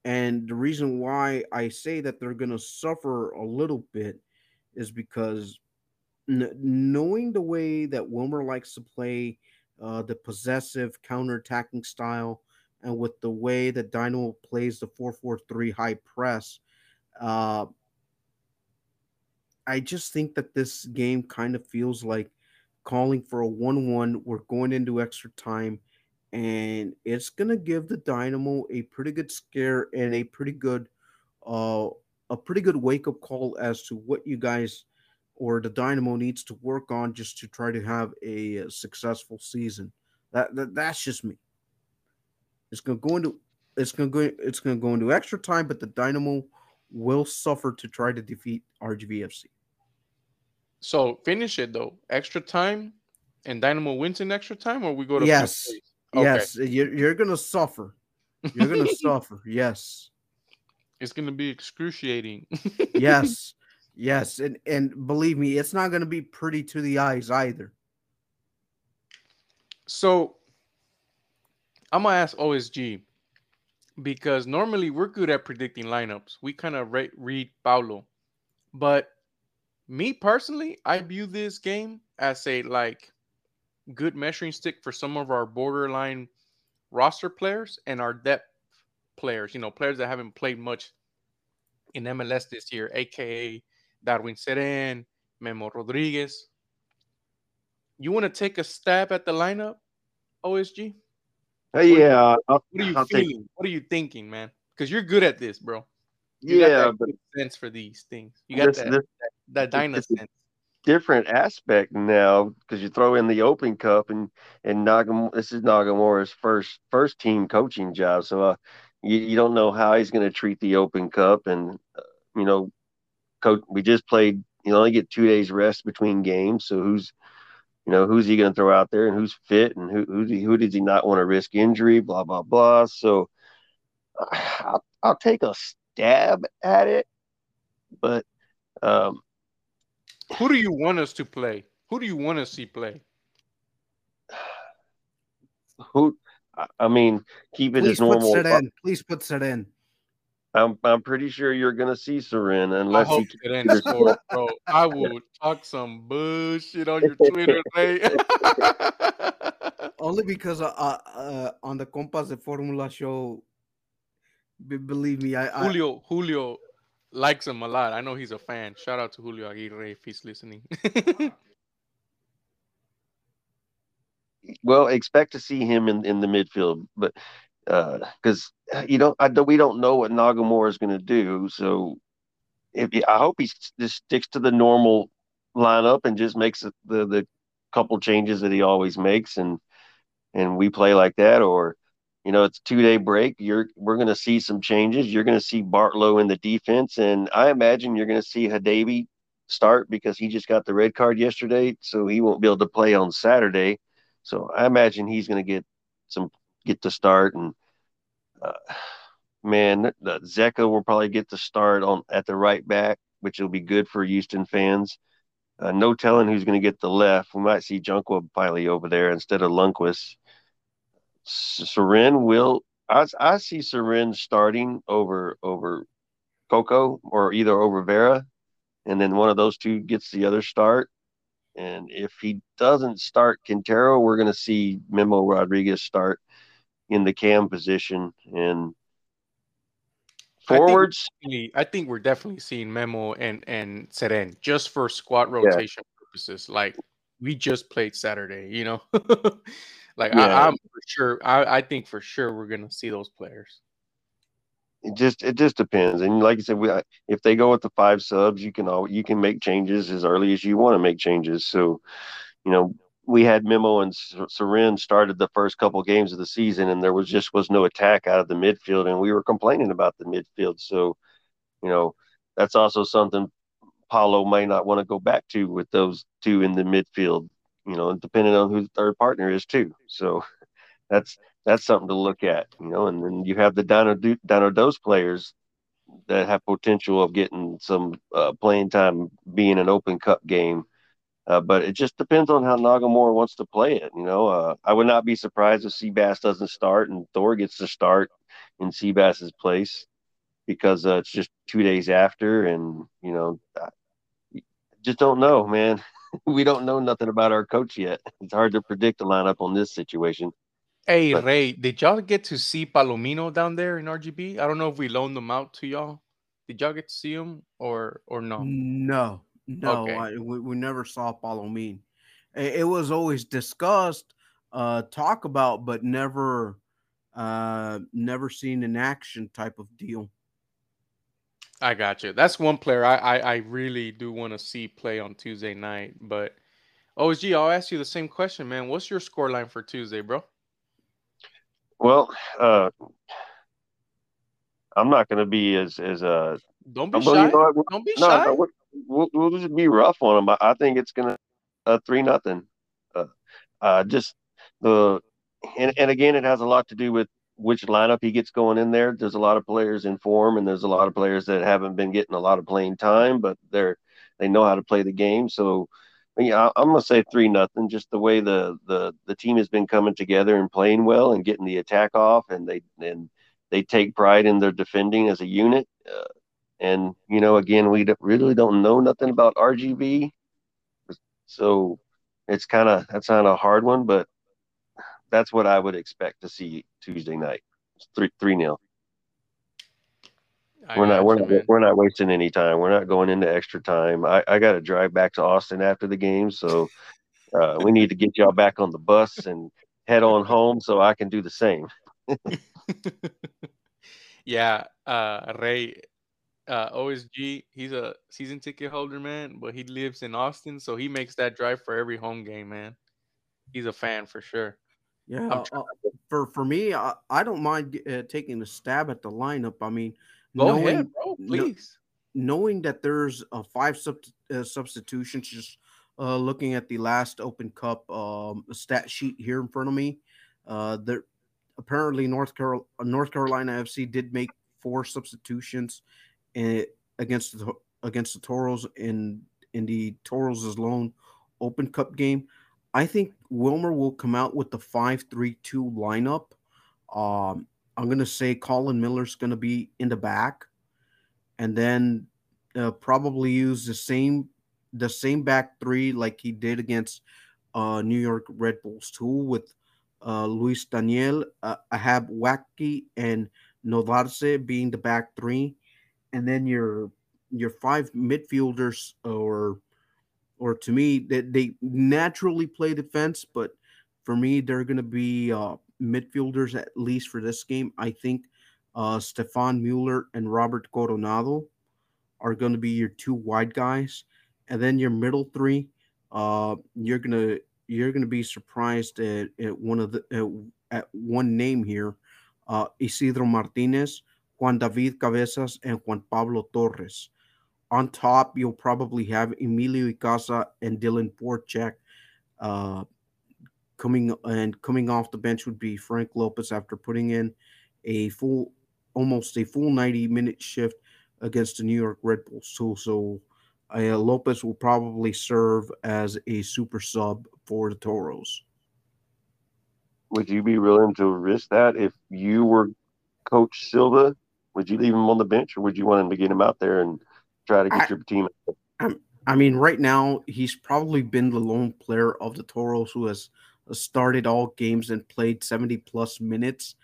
And the reason why I say that they're going to suffer a little bit is because knowing the way that Wilmer likes to play, uh, the possessive counter-attacking style, and with the way that Dynamo plays the 4-4-3 high press, uh, I just think that this game kind of feels like calling for a 1-1. We're going into extra time, and it's gonna give the Dynamo a pretty good scare and a pretty good uh a pretty good wake-up call as to what you guys or the Dynamo needs to work on just to try to have a, uh, successful season. That, that that's just me. It's gonna go into it's gonna go it's gonna go into extra time, but the Dynamo will suffer to try to defeat RGVFC. So finish it though. Extra time and Dynamo wins in extra time, or we go to yes, okay. yes. You're, you're gonna suffer. You're gonna suffer. Yes. It's gonna be excruciating. yes, yes, and and believe me, it's not gonna be pretty to the eyes either. So I'm gonna ask OSG because normally we're good at predicting lineups. We kind of re- read Paulo, but me personally, I view this game as a like good measuring stick for some of our borderline roster players and our depth players. You know, players that haven't played much in MLS this year, aka Darwin Cerén, Memo Rodriguez. You want to take a stab at the lineup, OSG? Hey, yeah. What, are you I'll feeling? Take... What are you thinking, man? Because you're good at this, bro. You yeah, but sense for these things. You got this, that, this, that, that sense. different aspect now because you throw in the Open Cup and and Nagamura. This is Nagamura's first first team coaching job, so uh, you, you don't know how he's going to treat the Open Cup, and uh, you know, coach. We just played. You only get two days rest between games, so who's you know who's he going to throw out there and who's fit and who who, who does he not want to risk injury? Blah blah blah. So I'll, I'll take a stab at it, but um, who do you want us to play? Who do you want to see play? Who? I mean, keep it Please as normal. Put in. Please put it in. I'm I'm pretty sure you're gonna see Cerén unless I hope you it ends score, bro. I will talk some bullshit on your Twitter, mate. Only because uh, uh, on the Compas de Formula show, be, believe me, I, I Julio Julio likes him a lot. I know he's a fan. Shout out to Julio Aguirre if he's listening. well expect to see him in, in the midfield, but because uh, you know I, we don't know what Nagamura is going to do. So if I hope he just sticks to the normal lineup and just makes the the couple changes that he always makes, and and we play like that, or you know it's two day break. You're we're going to see some changes. You're going to see Bartlow in the defense, and I imagine you're going to see Hadebe start because he just got the red card yesterday, so he won't be able to play on Saturday. So I imagine he's going to get some get to start, and uh, man, Zeca will probably get to start on at the right back, which will be good for Houston fans. Uh, no telling who's going to get the left. We might see Junko Piley over there instead of Lundqvist. Cerén will. I, I see Cerén starting over over Coco or either over Vera, and then one of those two gets the other start. And if he doesn't start Quintero, we're going to see Memo Rodriguez start in the cam position and forwards. I think, I think we're definitely seeing Memo and and Cerén just for squad rotation yeah. purposes. Like we just played Saturday, you know. like yeah. I, am for sure. I, I think for sure we're to see those players it just it just depends. And like I said, we, if they go with the five subs, you can all you can make changes as early as you want to make changes. So, you know, we had Memo and Cerén started the first couple games of the season, and there was just was no attack out of the midfield, and we were complaining about the midfield. So, you know, that's also something Paulo may not want to go back to with those two in the midfield. You know, depending on who the third partner is too. So, that's that's something to look at, you know. And then you have the Dino, Dino Dos players that have potential of getting some uh, playing time being an Open Cup game. Uh, but it just depends on how Nagamura wants to play it. You know, uh, I would not be surprised if Seabass doesn't start and Thor gets to start in Seabass's place because uh, it's just two days after, and you know, just don't know, man. we don't know nothing about our coach yet. It's hard to predict the lineup on this situation. Hey but, Rey, did y'all get to see Palomino down there in RGV? I don't know if we loaned them out to y'all. Did y'all get to see him or or no? No, no, okay. I, we, we never saw Palomino. It, it was always discussed, uh, talk about, but never, uh, never seen in action type of deal. I got you. That's one player I I, I really do want to see play on Tuesday night. But OSG, I'll ask you the same question, man. What's your score line for Tuesday, bro? Well, uh, I'm not going to be as as uh. Don't be shy. You know, Don't be no, shy. No, we'll, we'll just be rough on them. I, I think it's to uh, three nothing. Uh, uh, just the and, and again, it has a lot to do with which lineup he gets going in there. There's a lot of players in form, and there's a lot of players that haven't been getting a lot of playing time, but they're they know how to play the game. So yeah, I'm gonna say three nothing. Just the way the the the team has been coming together and playing well and getting the attack off, and they and they take pride in their defending as a unit. Uh, and you know, again, we really don't know nothing about RGV, so it's kind of that's not a hard one, but that's what I would expect to see Tuesday night. It's three three nil we're not we're, not we're not wasting any time. We're not going into extra time. I, I got to drive back to Austin after the game, so uh, we need to get y'all back on the bus and head on home so I can do the same. yeah, uh, Rey, uh, OSG, he's a season ticket holder, man, but he lives in Austin, so he makes that drive for every home game, man. He's a fan for sure. Yeah, uh, for for me, I, I don't mind uh, taking a stab at the lineup. I mean, Go knowing, ahead, bro, please. No, knowing that there's a five sub, uh, substitutions, just uh, looking at the last Open Cup um, stat sheet here in front of me, uh, there apparently North Carol North Carolina FC did make four substitutions in, against the against the Toros in in the Toros' lone Open Cup game. I think Wilmer will come out with the five-three-two lineup. Um, I'm gonna say Colin Miller's gonna be in the back, and then uh, probably use the same the same back three like he did against uh, New York Red Bulls too, with uh, Luis Daniel, uh, Wahab Ackwei, and Novarse being the back three, and then your your five midfielders, or or to me, they, they naturally play defense, but for me, they're going to be uh, midfielders at least for this game. I think uh, Stefan Mueller and Robert Coronado are going to be your two wide guys, and then your middle three. Uh, you're gonna you're to be surprised at, at one of the at, at one name here uh, Isidro Martinez, Juan David Cabezas, and Juan Pablo Torres. On top, you'll probably have Emilio Icaza and Dylan Borczak. Uh, coming and coming off the bench would be Frank Lopez after putting in a full, almost a full 90 minute shift against the New York Red Bulls. So, so uh, Lopez will probably serve as a super sub for the Toros. Would you be willing to risk that if you were Coach Silva? Would you leave him on the bench, or would you want him to get him out there and try to get I, your team? I mean, right now he's probably been the lone player of the Toros who has started all games and played seventy plus minutes.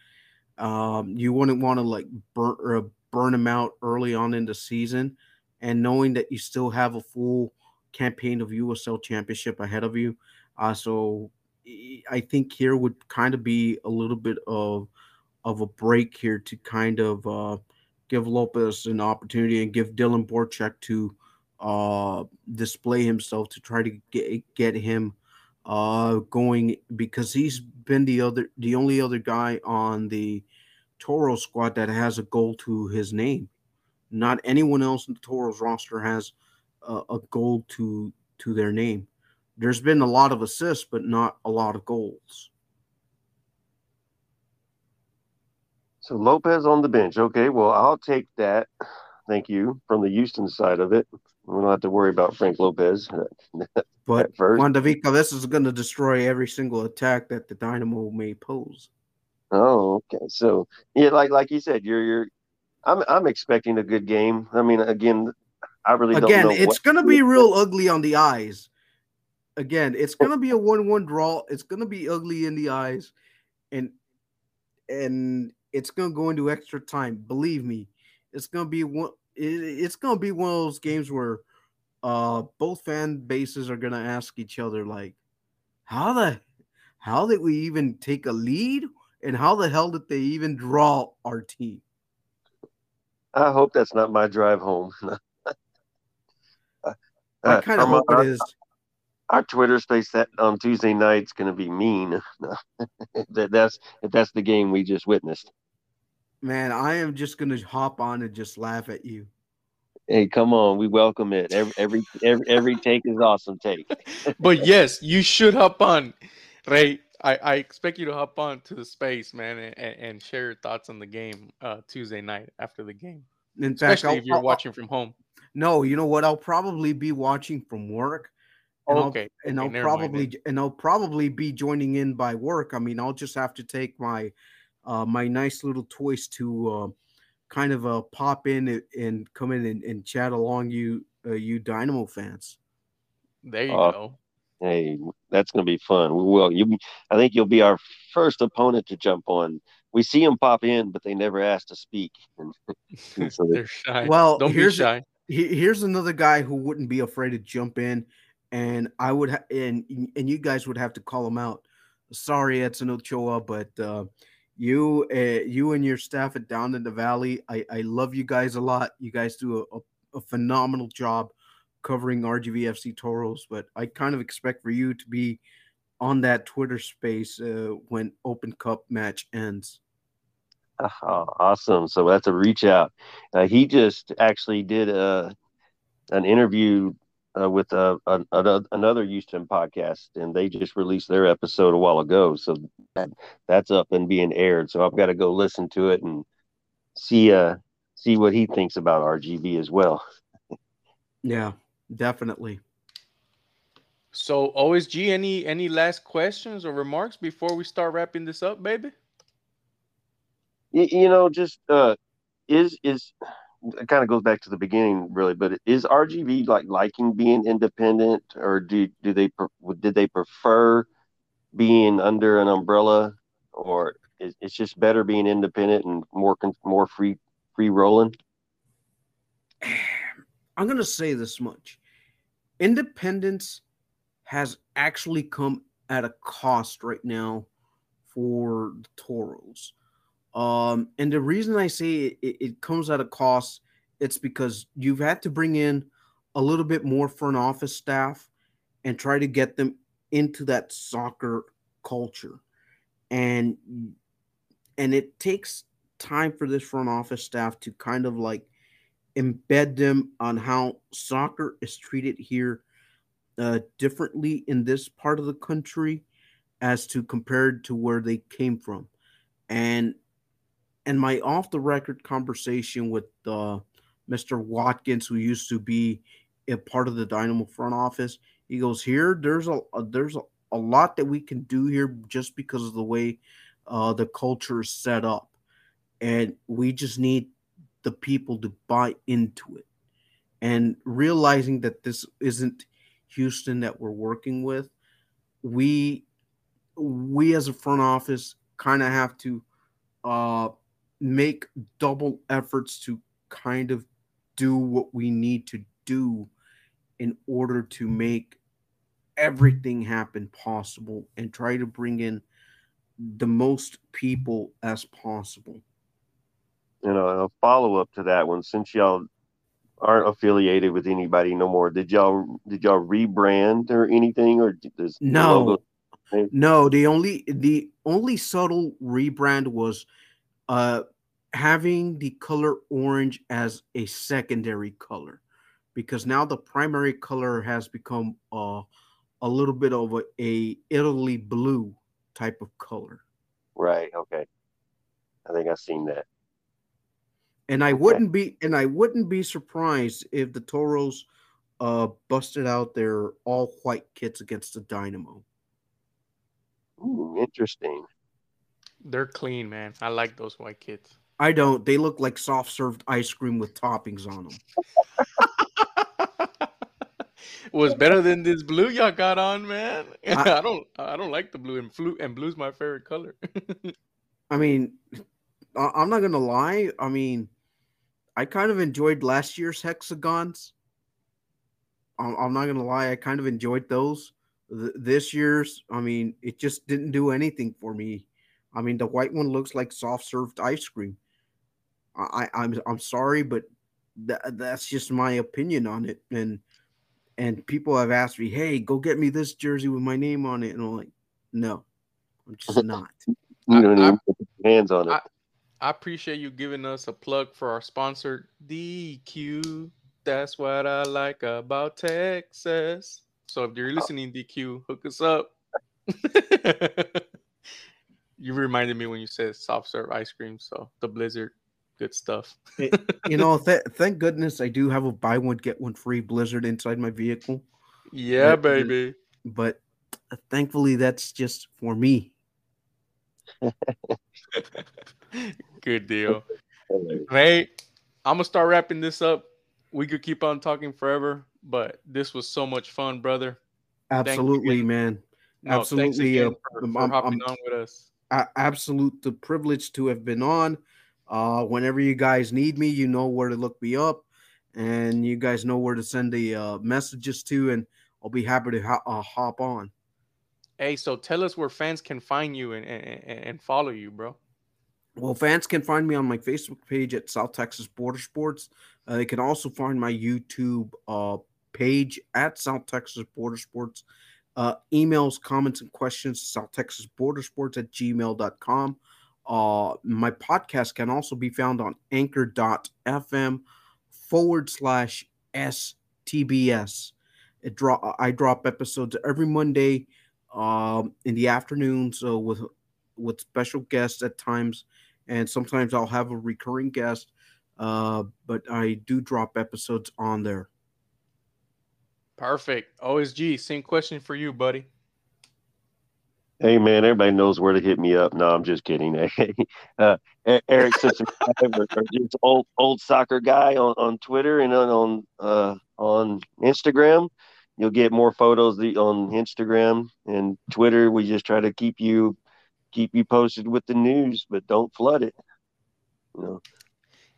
Um, you wouldn't want to like burn uh, burn him out early on in the season and knowing that you still have a full campaign of USL Championship ahead of you. Uh, so I think here would kind of be a little bit of of a break here to kind of uh, give Lopez an opportunity and give Dylan Borczak to uh, display himself to try to get get him uh, going because he's been the other the only other guy on the Toro squad that has a goal to his name. Not anyone else in the Toros roster has a, a goal to to their name. There's been a lot of assists, but not a lot of goals. So Lopez on the bench. Okay, well I'll take that. Thank you from the Houston side of it. We don't have to worry about Frank Lopez. but first. Juan David Cabezas is going to destroy every single attack that the Dynamo may pose. Oh, okay. So yeah, like like you said, you're you're I'm I'm expecting a good game. I mean, again, I really don't know. again, it's going to be real ugly on the eyes. Again, it's going to be a one-one draw. It's going to be ugly in the eyes, and and it's going to go into extra time. Believe me, it's going to be one. it's going to be one of those games where uh both fan bases are going to ask each other like, how the how did we even take a lead, and how the hell did they even draw our team? I hope that's not my drive home. I kind of hope it is. Our Twitter space that on Tuesday night's going to be mean. that that's if that's the game we just witnessed. Man, I am just going to hop on and just laugh at you. Hey, come on, we welcome it. Every every every, every take is awesome take. but yes, you should hop on, Rey. I, I expect you to hop on to the space, man, and, and share your thoughts on the game uh, Tuesday night after the game. In Especially fact, if you're I'll, watching from home. No, you know what? I'll probably be watching from work. And okay. I'll, and okay, I'll probably mind, and I'll probably be joining in by work. I mean, I'll just have to take my uh, my nice little toys to uh, kind of uh, pop in and, and come in and, and, chat along you uh, you Dynamo fans. There you uh, go. Hey, that's going to be fun. We will. You, I think you'll be our first opponent to jump on. We see them pop in, but they never ask to speak. so they're shy. Well, don't here's be shy. here's another guy who wouldn't be afraid to jump in, and I would, ha- and and you guys would have to call him out. Sorry, Edson Ochoa, but uh, you, uh, you and your staff at Down in the Valley. I, I love you guys a lot. You guys do a, a, a phenomenal job covering RGVFC Toros, but I kind of expect for you to be on that Twitter space uh, when Open Cup match ends. Oh, awesome! So that's a reach out. Uh, he just actually did a uh, an interview uh, with a, a, a, another Houston podcast, and they just released their episode a while ago. So that, that's up and being aired. So I've got to go listen to it and see uh see what he thinks about RGV as well. yeah, definitely. So OSG, any any last questions or remarks before we start wrapping this up, baby? You, you know, just uh, is is it kind of goes back to the beginning, really. But is RGV like liking being independent, or do do they did they prefer being under an umbrella, or is it's just better being independent and more more free free rolling? I'm gonna say this much: independence has actually come at a cost right now for the Toros. Um, and the reason I say it, it, comes at a cost, it's because you've had to bring in a little bit more front office staff and try to get them into that soccer culture. And and it takes time for this front office staff to kind of like embed them on how soccer is treated here uh, differently in this part of the country as to compared to where they came from. And and my off the record conversation with uh, Mr. Watkins, who used to be a part of the Dynamo front office, he goes, "Here, there's a, a there's a, a, lot that we can do here just because of the way uh, the culture is set up, and we just need the people to buy into it, and realizing that this isn't Houston that we're working with, we we as a front office kind of have to." Uh, make double efforts to kind of do what we need to do in order to make everything happen possible and try to bring in the most people as possible. You know, a follow up to that one, since y'all aren't affiliated with anybody no more, did y'all did y'all rebrand or anything, or does no, no? The only the only subtle rebrand was uh having the color orange as a secondary color because now the primary color has become uh, a little bit of a, a Italy blue type of color. Right. Okay. I think I've seen that. And I okay. wouldn't be and I wouldn't be surprised if the Toros uh busted out their all white kits against the Dynamo. Ooh, interesting. They're clean, man. I like those white kits. I don't. They look like soft served ice cream with toppings on them. was better than this blue y'all got on, man. I, I, don't. I don't like the blue and blue and blue's my favorite color. I mean, I'm not gonna lie. I mean, I kind of enjoyed last year's hexagons. I'm not gonna lie. I kind of enjoyed those. This year's, I mean, it just didn't do anything for me. I mean, the white one looks like soft served ice cream. I, I'm I'm sorry, but that, that's just my opinion on it. And and people have asked me, "Hey, go get me this jersey with my name on it," and I'm like, "No, I'm just not." you don't even put your hands on it. I, I appreciate you giving us a plug for our sponsor, DQ. That's what I like about Texas. So if you're oh. listening, DQ, hook us up. you reminded me when you said soft serve ice cream, so the Blizzard good stuff. it, eh, you know, th- thank goodness I do have a buy one get one free Blizzard inside my vehicle. Yeah, but, uh, baby. But uh, thankfully, that's just for me. good deal. Hey, I'm gonna start wrapping this up. We could keep on talking forever, but this was so much fun, brother. Absolutely, man. No, Absolutely. Uh, for, for I'm, hopping I'm, on with us. absolute the privilege to have been on. Uh, whenever you guys need me, you know where to look me up, and you guys know where to send the uh, messages to, and I'll be happy to ho- uh, hop on. Hey, so tell us where fans can find you and, and, and follow you, bro. Well, fans can find me on my Facebook page at South Texas Border Sports. Uh, they can also find my YouTube uh, page at South Texas Border Sports. Uh, emails, comments, and questions, South Texas Border Sports at gmail.com. Uh, my podcast can also be found on anchor.fm forward slash STBS. It draw I drop episodes every Monday um, in the afternoon, so with with special guests at times, and sometimes I'll have a recurring guest. Uh, but I do drop episodes on there. Perfect. OSG, same question for you, buddy. Hey man, everybody knows where to hit me up. No, I'm just kidding. uh, Eric just old old soccer guy on, on Twitter and on on uh, on Instagram. You'll get more photos on Instagram and Twitter. We just try to keep you keep you posted with the news, but don't flood it. You know.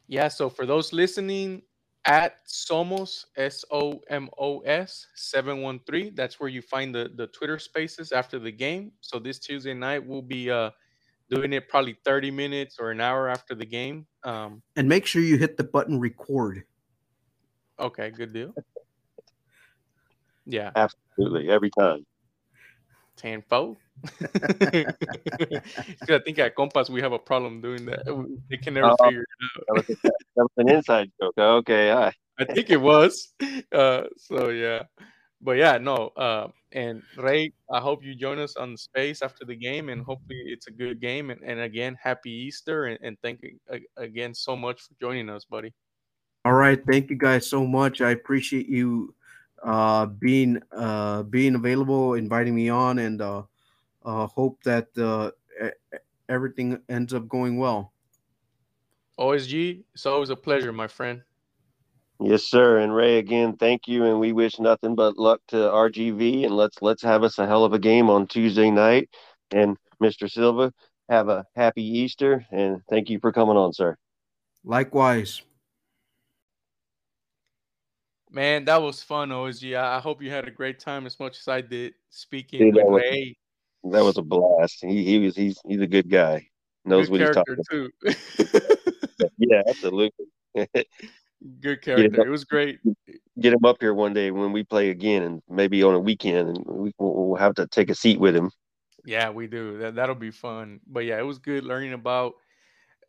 Yeah. So for those listening, at Somos S O M O S seven one three. That's where you find the the Twitter Spaces after the game. So this Tuesday night we'll be uh doing it probably thirty minutes or an hour after the game. Um, and make sure you hit the button record. Okay, good deal. Yeah, absolutely every time. Tenfold. I think at Compass we have a problem doing that. They can never uh, figure it out. that, was a, that was an inside joke. Okay, I think it was. Uh, so yeah, but yeah, no. Uh, and Rey, I hope you join us on the space after the game, and hopefully it's a good game. And, and again, happy Easter, and, and thank you again so much for joining us, buddy. All right, thank you guys so much. I appreciate you uh, being uh, being available, inviting me on, and uh, uh, hope that uh, everything ends up going well. OSG, it's always a pleasure, my friend. Yes, sir. And Rey, again, thank you, and we wish nothing but luck to RGV, and let's let's have us a hell of a game on Tuesday night. And Mr. Silva, have a happy Easter, and thank you for coming on, sir. Likewise. Man, that was fun, OSG. I hope you had a great time as much as I did speaking Dude, with Rey. That was a blast. He he was he's he's a good guy. Knows good what he's talking about. yeah, absolutely. good character. It was great. Get him up here one day when we play again, and maybe on a weekend, and we, will have to take a seat with him. Yeah, we do. That that'll be fun. But yeah, it was good learning about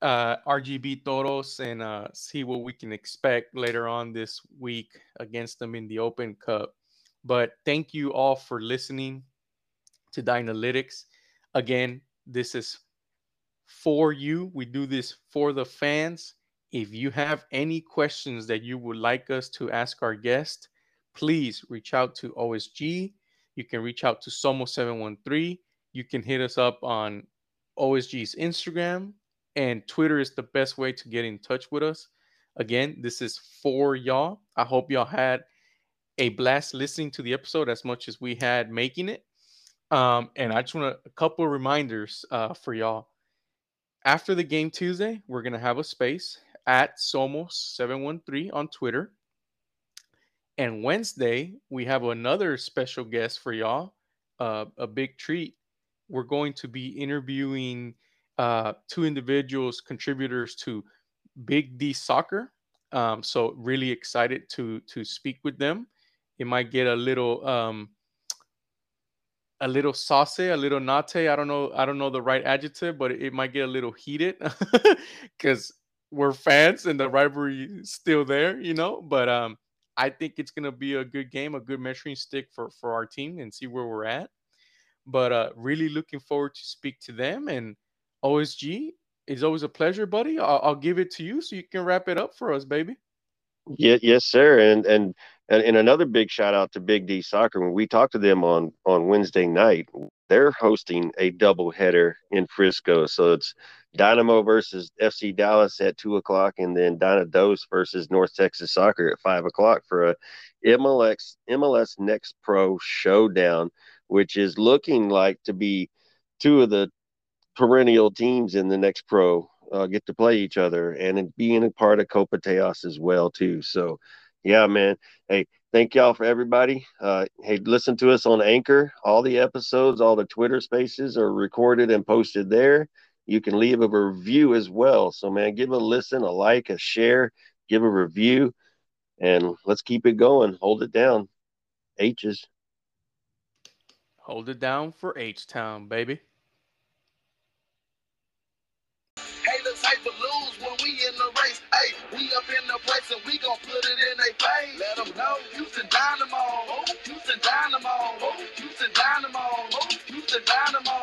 uh, RGV Toros and uh, see what we can expect later on this week against them in the Open Cup. But thank you all for listening to Dynalytics. Again, this is for you. We do this for the fans. If you have any questions that you would like us to ask our guest, please reach out to OSG. You can reach out to Somo713. You can hit us up on OSG's Instagram, and Twitter is the best way to get in touch with us. Again, this is for y'all. I hope y'all had a blast listening to the episode as much as we had making it. Um, and I just want a couple of reminders uh, for y'all. After the game Tuesday, we're gonna have a space at Somos713 on Twitter. And Wednesday, we have another special guest for y'all, uh, a big treat. We're going to be interviewing uh, two individuals, contributors to Big D Soccer. Um, so really excited to to speak with them. It might get a little um, a little sauce, a little nate. I don't know. I don't know the right adjective, but it might get a little heated because we're fans and the rivalry is still there, you know. But um, I think it's gonna be a good game, a good measuring stick for for our team and see where we're at. But uh, really looking forward to speak to them and OSG. It's always a pleasure, buddy. I'll, I'll give it to you so you can wrap it up for us, baby. Yeah, yes, sir. And and and, and another big shout out to Big D Soccer. When we talked to them on on Wednesday night, they're hosting a double header in Frisco. So it's Dynamo versus FC Dallas at two o'clock, and then Dynados versus North Texas Soccer at five o'clock for a MLS MLS Next Pro showdown, which is looking like to be two of the perennial teams in the Next Pro uh, get to play each other and being a part of Copa Tejas as well too. So, yeah, man. Hey, thank y'all for everybody. Uh, hey, listen to us on Anchor. All the episodes, all the Twitter Spaces are recorded and posted there. you can leave a review as well. So, man, give a listen, a like, a share, give a review, and let's keep it going. Hold it down. H's. Hold it down for H Town, baby. Haters hate to lose when we in the race. Hey, we up in the place and we gon' put it in their face. Let them know Houston Dynamo. Houston Dynamo. Houston Dynamo. Houston Dynamo.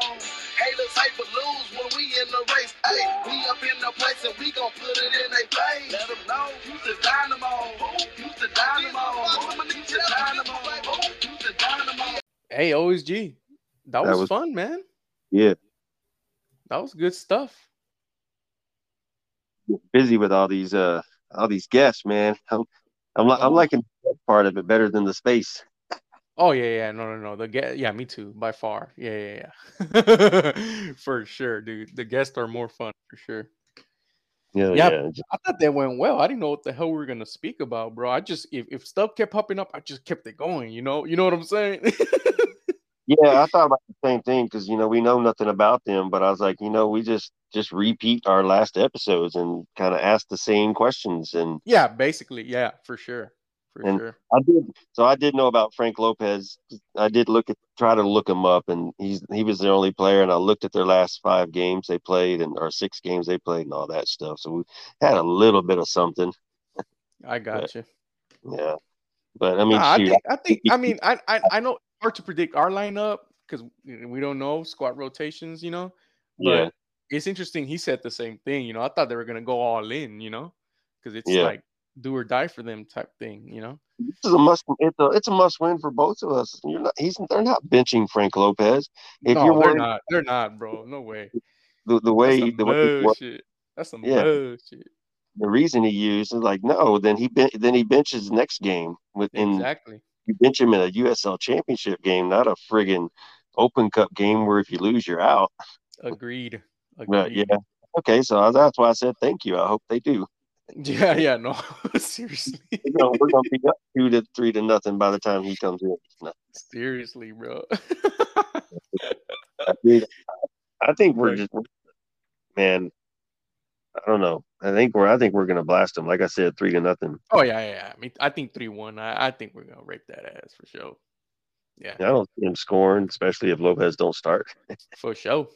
Haters hate to lose when we in the race. Hey, we up in the place and we gon' put it in their face. Let them know Houston Dynamo. Houston Dynamo. Houston Dynamo. Houston Dynamo. Hey, OSG. That was, that was fun, man. Yeah. That was good stuff. Busy with all these uh all these guests, man. I'm I'm, li- I'm oh. liking part of it better than the space. Oh yeah, yeah, no, no, no. The guest, yeah, me too, by far. Yeah, yeah, yeah, for sure, dude. The guests are more fun for sure. Yeah, yeah, yeah. I thought that went well. I didn't know what the hell we were gonna speak about, bro. I just if, if stuff kept popping up, I just kept it going. You know, you know what I'm saying? yeah, I thought about the same thing because you know we know nothing about them, but I was like, you know, we just just repeat our last episodes and kind of ask the same questions and yeah, basically, yeah, for sure. For and sure. I did so I did know about Frank Lopez. I did look at try to look him up and he's he was the only player and I looked at their last five games they played and or six games they played and all that stuff. So we had a little bit of something. I got but, you. Yeah. But I mean, nah, I think I think I mean I I, I know hard to predict our lineup because we don't know squad rotations, you know. But yeah. it's interesting. He said the same thing. You know, I thought they were gonna go all in. You know, because it's yeah. like do or die for them type thing. You know, this is a must. It's a it's a must win for both of us. You're not. He's. They're not benching Frank Lopez. If no, you're they're not. They're not, bro. No way. The the way That's the way That's some yeah. bullshit. The reason he used is like no. Then he then he benches next game within exactly. You bench him in a USL Championship game, not a friggin' Open Cup game where if you lose, you're out. Agreed. Agreed. But, yeah. Okay, so that's why I said thank you. I hope they do. Yeah, yeah, no, seriously. you know, we're gonna be up two to three to nothing by the time he comes in. No. Seriously, bro. I, think, I think we're just man. I don't know. I think we're I think we're gonna blast them. Like I said, three to nothing. Oh yeah, yeah. I mean, I think three one. I, I think we're gonna rape that ass for sure. Yeah. I don't see him scoring, especially if Lopez don't start. for sure.